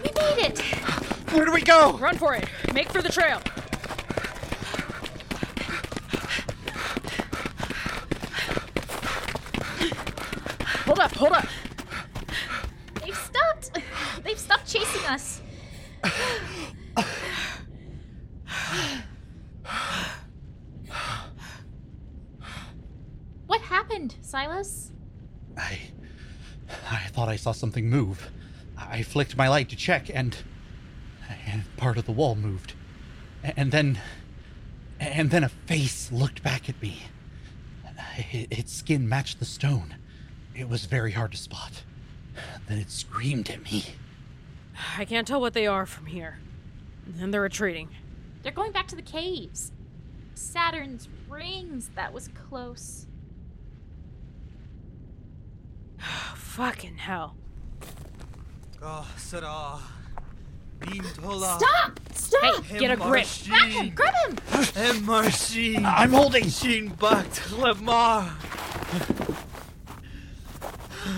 We made it! Where do we go? Run for it. Make for the trail. Hold up. Hold up. They've stopped. They've stopped chasing us. what happened, Silas? I. I thought I saw something move. I flicked my light to check, and. And part of the wall moved. And then. and then a face looked back at me. Its skin matched the stone. It was very hard to spot. Then it screamed at me. I can't tell what they are from here. And they're retreating. They're going back to the caves. Saturn's rings. That was close. Fucking hell. Oh, Sarah. Bintola. Stop! Stop! Hey, get a grip. Grab him! Grab him! Emersheen. I'm holding! Sheen Bakt Lemar.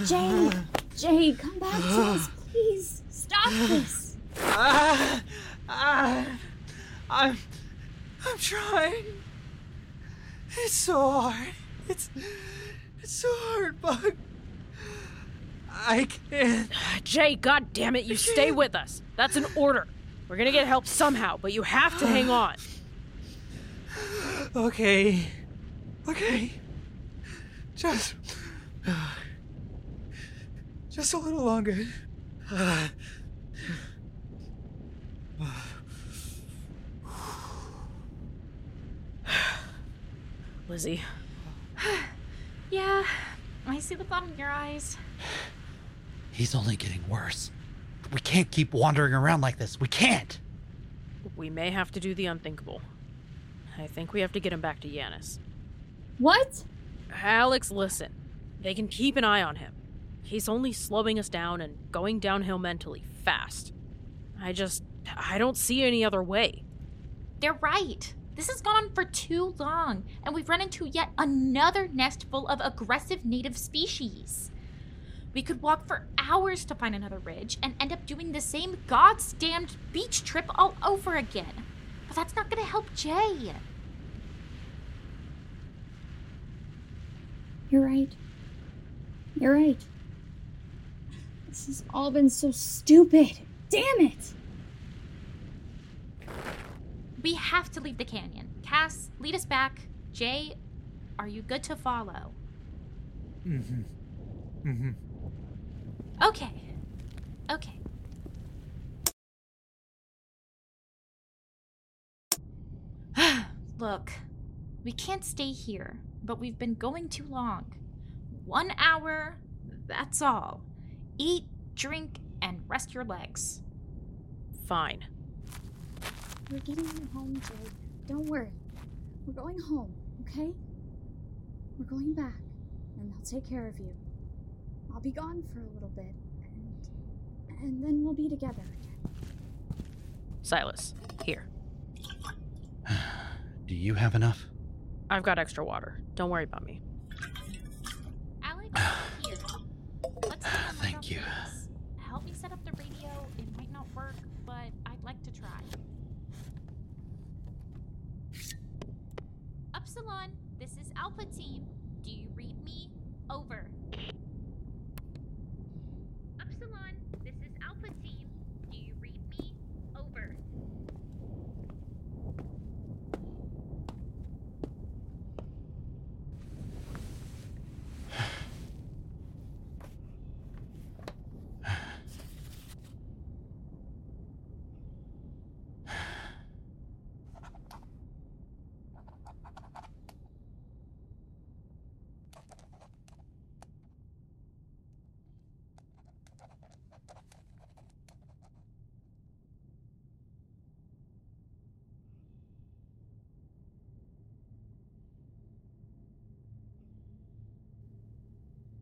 Jay, Jay, come back to us, please. Stop this. Ah, ah, I'm, I'm trying. It's so hard. It's, it's so hard, Bug. I can't. Jay, god damn it, you stay with us. That's an order. We're gonna get help somehow, but you have to hang on. Okay. Okay. Just. Just a little longer. Lizzie, Yeah, I see the thought in your eyes. He's only getting worse. We can't keep wandering around like this. We can't! we may have to do the unthinkable. I think we have to get him back to Yanis. What? Alyx, listen. They can keep an eye on him. He's only slowing us down and going downhill mentally fast. I just. I don't see any other way. They're right. This has gone on for too long, and we've run into yet another nest full of aggressive native species. We could walk for hours to find another ridge and end up doing the same god's damned beach trip all over again. But that's not gonna help Jay. You're right. You're right. This has all been so stupid. Damn it! We have to leave the canyon. Cass, lead us back. Jay, are you good to follow? Mm-hmm. Mm-hmm. Okay. Okay. Look, we can't stay here, but we've been going too long. One hour, that's all. Eat, drink, and rest your legs. Fine. We're getting you home, Jay. Don't worry. We're going home, okay? We're going back, and they'll take care of you. I'll be gone for a little bit, and and then we'll be together again. Silas, here. Do you have enough? I've got extra water. Don't worry about me. Alyx, here. Let's take a Thank look you. at this. Help me set up the radio. It might not work, but I'd like to try. Upsilon, this is Alpha Team. Do you read me? Over. Upsilon, this is Alpha Team. Do you read me? Over.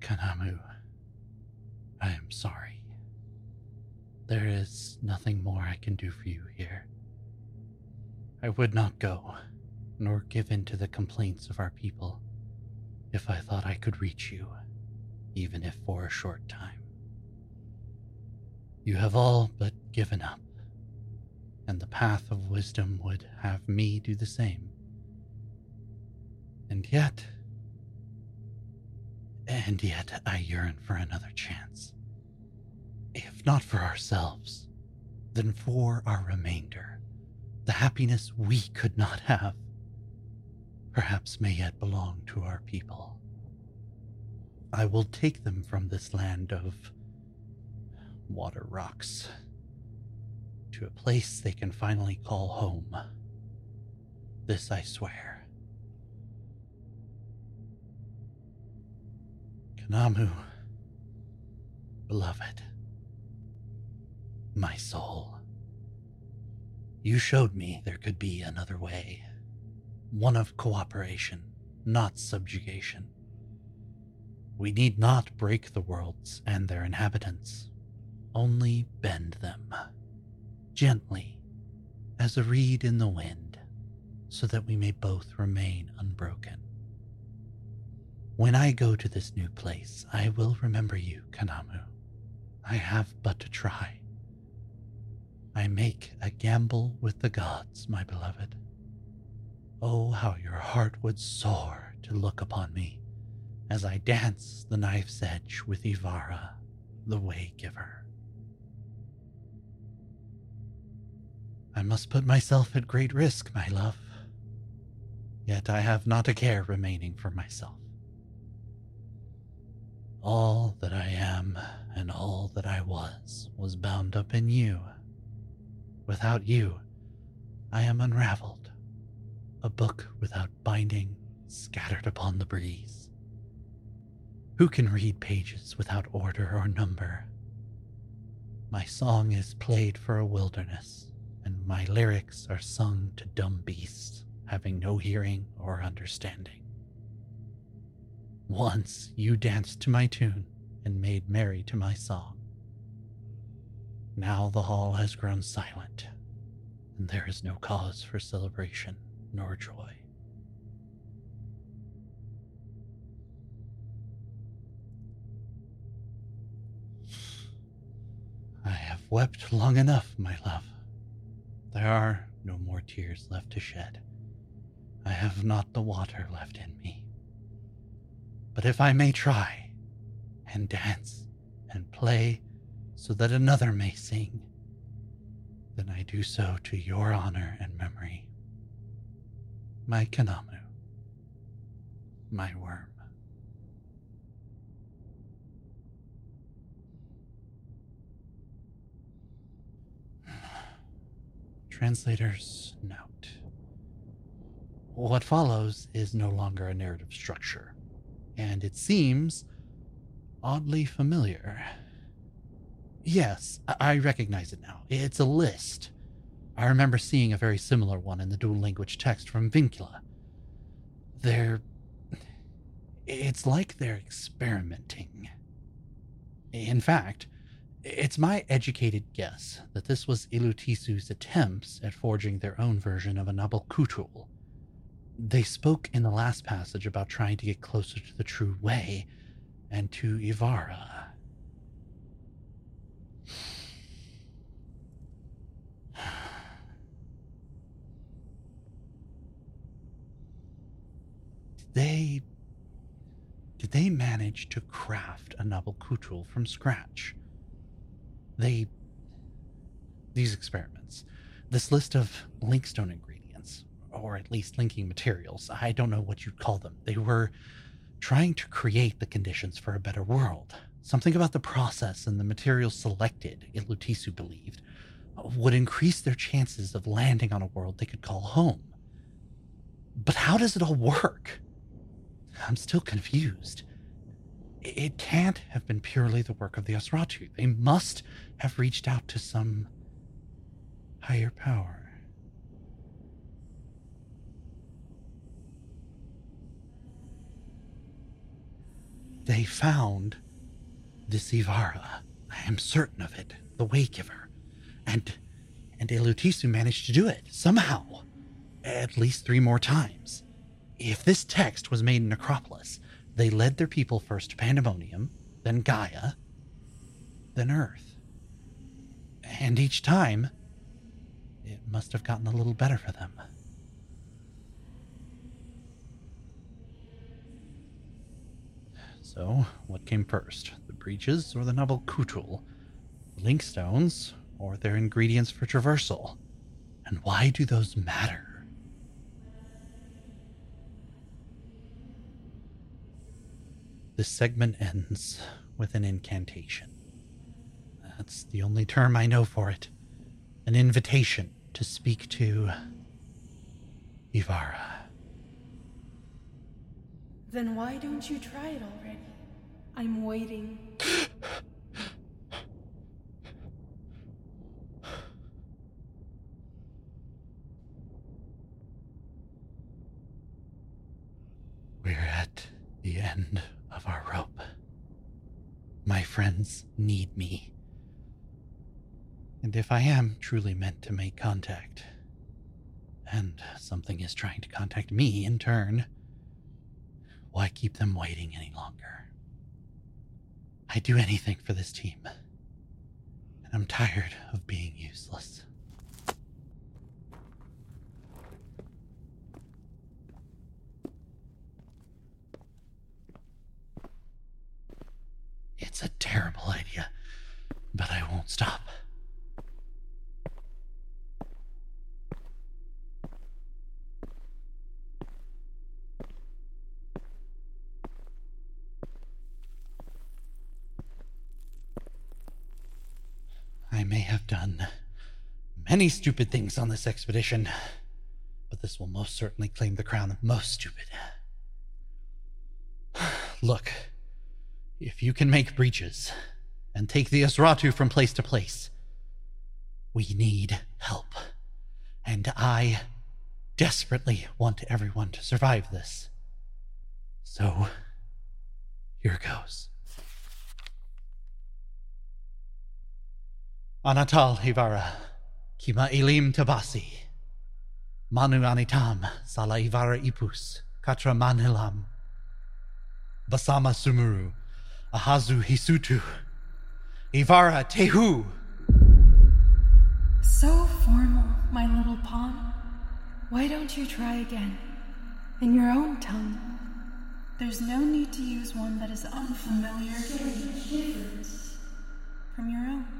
Kanamu, I am sorry. There is nothing more I can do for you here. I would not go, nor give in to the complaints of our people, if I thought I could reach you, even if for a short time. You have all but given up, and the path of wisdom would have me do the same. And yet, And yet I yearn for another chance. If not for ourselves, then for our remainder, the happiness we could not have, perhaps may yet belong to our people. I will take them from this land of water rocks to a place they can finally call home. This I swear. Kanamu, beloved, my soul, you showed me there could be another way, one of cooperation, not subjugation. We need not break the worlds and their inhabitants, only bend them, gently, as a reed in the wind, so that we may both remain unbroken. When I go to this new place, I will remember you, Kanamu. I have but to try. I make a gamble with the gods, my beloved. Oh, how your heart would soar to look upon me as I dance the knife's edge with Yvara, the way giver. I must put myself at great risk, my love. Yet I have not a care remaining for myself. All that I am and all that I was was bound up in you. Without you, I am unraveled, a book without binding, scattered upon the breeze. Who can read pages without order or number? My song is played for a wilderness, and my lyrics are sung to dumb beasts having no hearing or understanding. Once you danced to my tune and made merry to my song. Now the hall has grown silent, and there is no cause for celebration nor joy. I have wept long enough, my love. There are no more tears left to shed. I have not the water left in me. But if I may try, and dance, and play, so that another may sing, then I do so to your honor and memory. My Kanamu, my worm. Translator's note. What follows is no longer a narrative structure, and it seems oddly familiar. Yes, I recognize it now. It's a list. I remember seeing a very similar one in the dual language text from Vincula. They're. It's like they're experimenting. In fact, it's my educated guess that this was Ilutisu's attempts at forging their own version of a Nabalkutul. They spoke in the last passage about trying to get closer to the true way and to Yvara. They. Did they manage to craft a Nabalkutul from scratch? They. These experiments, this list of linkstone ingredients, or at least linking materials, I don't know what you'd call them, they were trying to create the conditions for a better world. Something about the process and the materials selected, Ilutisu believed, would increase their chances of landing on a world they could call home. But how does it all work? I'm still confused. It can't have been purely the work of the Osratu. They must have reached out to some higher power. They found this Yvara. I am certain of it. The Waygiver. And and Elutisu managed to do it somehow. At least three more times. If this text was made in Necropolis, they led their people first to Pandemonium, then Gaia, then Earth. And each time, it must have gotten a little better for them. So, what came first? Breaches or the Nabalkutul? Link stones or their ingredients for traversal? And why do those matter? This segment ends with an incantation. That's the only term I know for it. An invitation to speak to Yvara. Then why don't you try it already? I'm waiting. We're at the end of our rope. My friends need me. And if I am truly meant to make contact, and something is trying to contact me in turn, why keep them waiting any longer? I'd do anything for this team, and I'm tired of being useless. It's a terrible idea, but I won't stop. I may have done many stupid things on this expedition, but this will most certainly claim the crown of most stupid. Look, if you can make breaches and take the Asratu from place to place, we need help. And I desperately want everyone to survive this. So, here goes. Anatal Yvara, Kima Elim Tabasi, Manu Anitam, Sala Yvara Ipus, Katra Manhilam, Basama Sumuru, Ahazu Hisutu, Yvara Tehu. So formal, my little pawn. Why don't you try again? In your own tongue. There's no need to use one that is unfamiliar. From your own.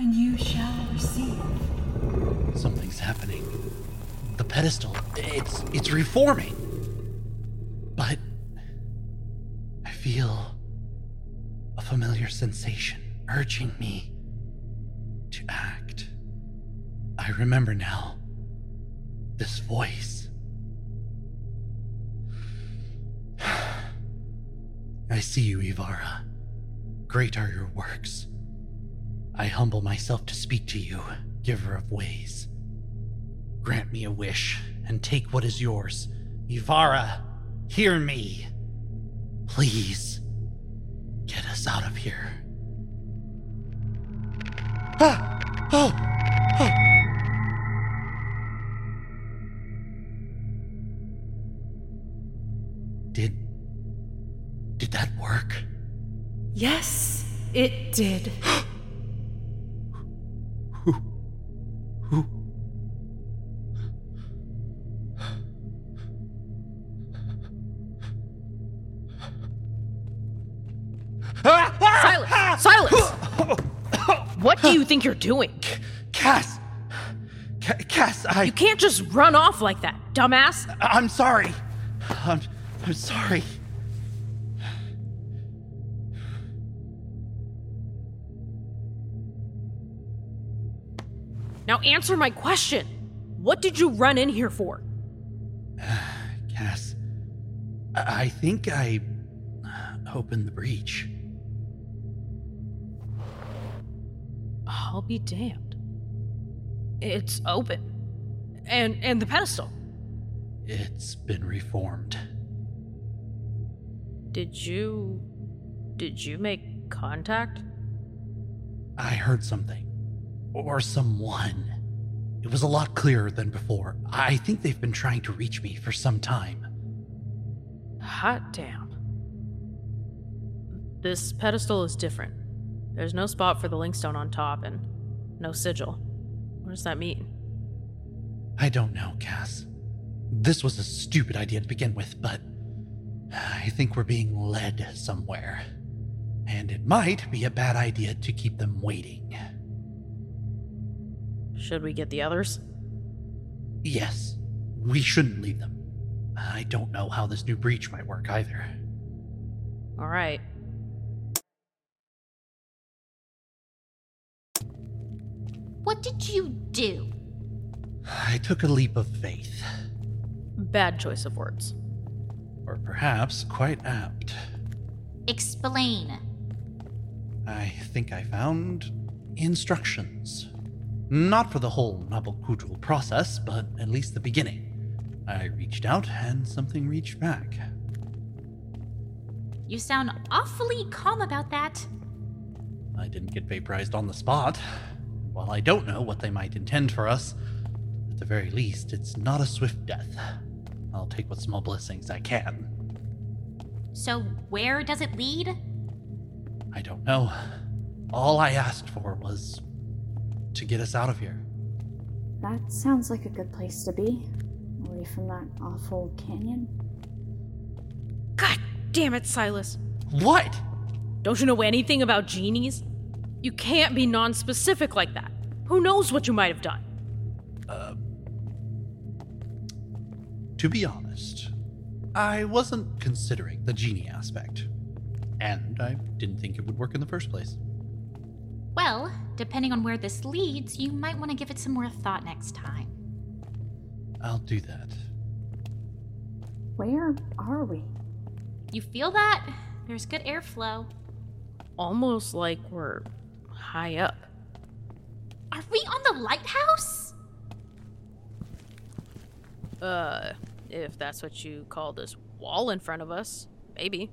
And you shall receive. Something's happening. The pedestal, it's it's reforming. But I feel a familiar sensation urging me to act. I remember now this voice. I see you, Yvara. Great are your works. I humble myself to speak to you, giver of ways. Grant me a wish and take what is yours. Yvara, hear me. Please, get us out of here. Ah! Oh! Oh! Did. Did that work? Yes, it did. Who? Who? Silence! Silence! What do you think you're doing? Cass! Ca- Cass, I. You can't just run off like that, dumbass! I'm sorry. I'm, I'm sorry. Now answer my question. What did you run in here for? Cass, I think I opened the breach. I'll be damned. It's open. And and the pedestal. It's been reformed. Did you did you make contact? I heard something. Or someone. It was a lot clearer than before. I think they've been trying to reach me for some time. Hot damn. This pedestal is different. There's no spot for the linkstone on top and no sigil. What does that mean? I don't know, Cass. This was a stupid idea to begin with, but I think we're being led somewhere. And it might be a bad idea to keep them waiting. Should we get the others? Yes, we shouldn't leave them. I don't know how this new breach might work either. All right. What did you do? I took a leap of faith. Bad choice of words. Or perhaps quite apt. Explain. I think I found instructions. Not for the whole Nabalkutul process, but at least the beginning. I reached out and something reached back. You sound awfully calm about that. I didn't get vaporized on the spot. While I don't know what they might intend for us, at the very least, it's not a swift death. I'll take what small blessings I can. So, where does it lead? I don't know. All I asked for was to get us out of here. That sounds like a good place to be. Away from that awful canyon. God damn it, Silas. What? Don't you know anything about genies? You can't be non specific like that. Who knows what you might have done? Uh, to be honest, I wasn't considering the genie aspect. And I didn't think it would work in the first place. Well, depending on where this leads, you might want to give it some more thought next time. I'll do that. Where are we? You feel that? There's good airflow. Almost like we're high up. Are we on the lighthouse? Uh, if that's what you call this wall in front of us, maybe.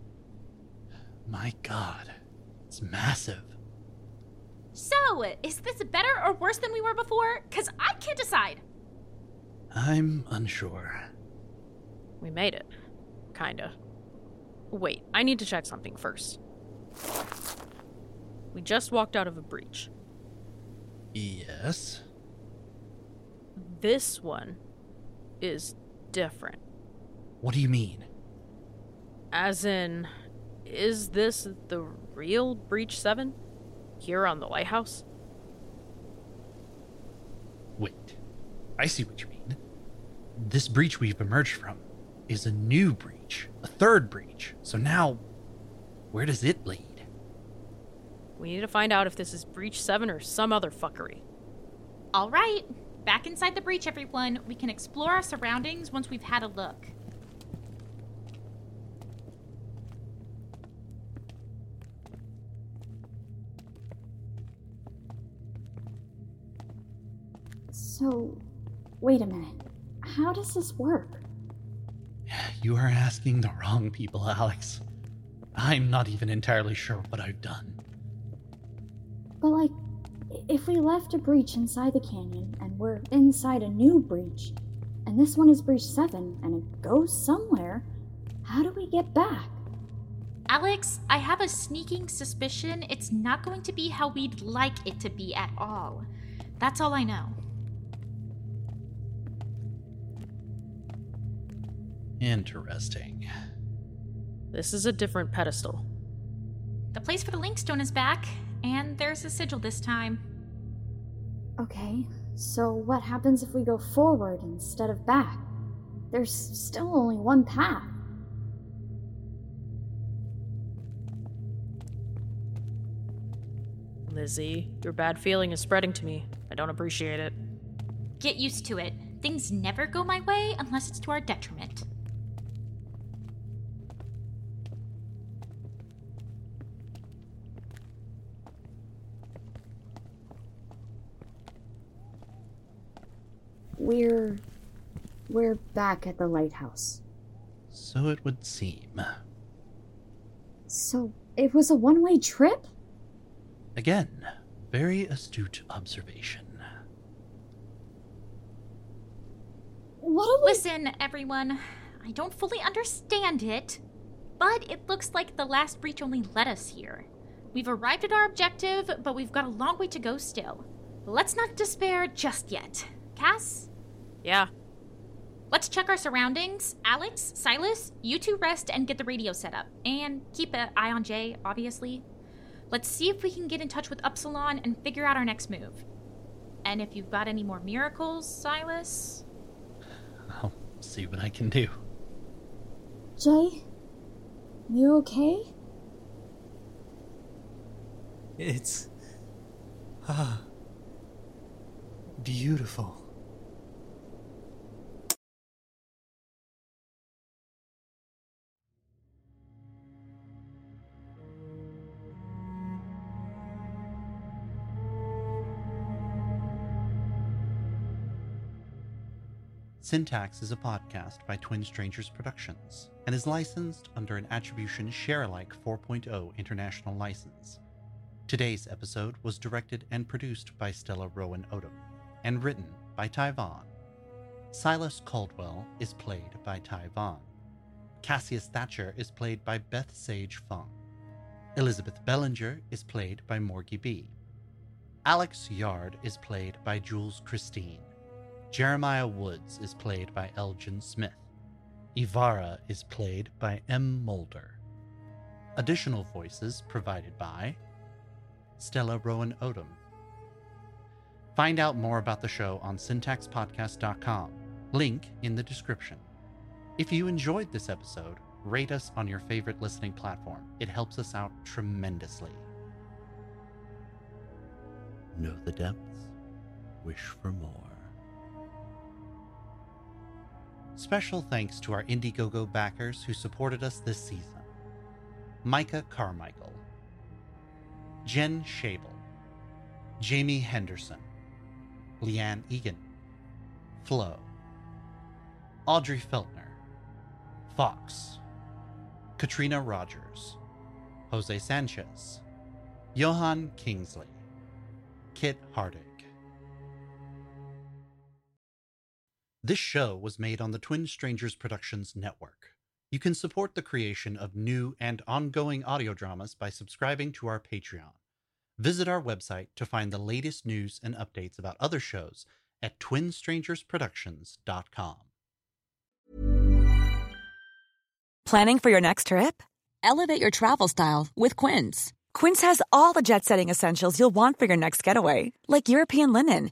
My god, it's massive. So, is this better or worse than we were before? Because I can't decide. I'm unsure. We made it. Kinda. Wait, I need to check something first. We just walked out of a breach. Yes. This one is different. What do you mean? As in, is this the real Breach 7? Here on the lighthouse? Wait. I see what you mean. This breach we've emerged from is a new breach, a third breach. So now, where does it lead? We need to find out if this is Breach 7 or some other fuckery. All right. Back inside the breach, everyone. We can explore our surroundings once we've had a look. So, wait a minute. How does this work? You are asking the wrong people, Alyx. I'm not even entirely sure what I've done. But, like, if we left a breach inside the canyon and we're inside a new breach, and this one is breach 7 and it goes somewhere, how do we get back? Alyx, I have a sneaking suspicion it's not going to be how we'd like it to be at all. That's all I know. Interesting. This is a different pedestal. The place for the Linkstone is back, and there's a sigil this time. Okay, so what happens if we go forward instead of back? There's still only one path. Lizzie, your bad feeling is spreading to me. I don't appreciate it. Get used to it. Things never go my way unless it's to our detriment. We're. We're back at the lighthouse. So it would seem. So, it was a one way trip? Again, very astute observation. What are we- Listen, everyone. I don't fully understand it, but it looks like the last breach only led us here. We've arrived at our objective, but we've got a long way to go still. Let's not despair just yet. Cass? Yeah. Let's check our surroundings. Alyx, Silas, you two rest and get the radio set up. And keep an eye on Jay, obviously. Let's see if we can get in touch with Upsilon and figure out our next move. And if you've got any more miracles, Silas. I'll see what I can do. Jay? You okay? It's. Ah. Beautiful. Syntax is a podcast by Twin Strangers Productions and is licensed under an Attribution Sharealike 4.0 international license. Today's episode was directed and produced by Stella Rowan Odom and written by Ty Von. Silas Caldwell is played by Ty Von. Cassius Thatcher is played by Beth Sage Phung. Elizabeth Bellanger is played by Morgie Bee. Alyx Yard is played by Jules Christine. Jeremiah Woods is played by Elgin Smith. Yvara is played by M. Molder. Additional voices provided by Stella Rowan Odom. Find out more about the show on syntaxpodcast.com, link in the description. If you enjoyed this episode, rate us on your favorite listening platform. It helps us out tremendously. Know the depths, wish for more. Special thanks to our Indiegogo backers who supported us this season. Micah Carmichael, Jen Shable, Jamie Henderson, Leanne Egan, Flo, Audrey Feltner, Fox, Katrina Rogers, Jose Sanchez, Johan Kingsley, Kit Hardig. This show was made on the Twin Strangers Productions Network. You can support the creation of new and ongoing audio dramas by subscribing to our Patreon. Visit our website to find the latest news and updates about other shows at twinstrangersproductions.com. Planning for your next trip? Elevate your travel style with Quince. Quince has all the jet setting essentials you'll want for your next getaway, like European linen,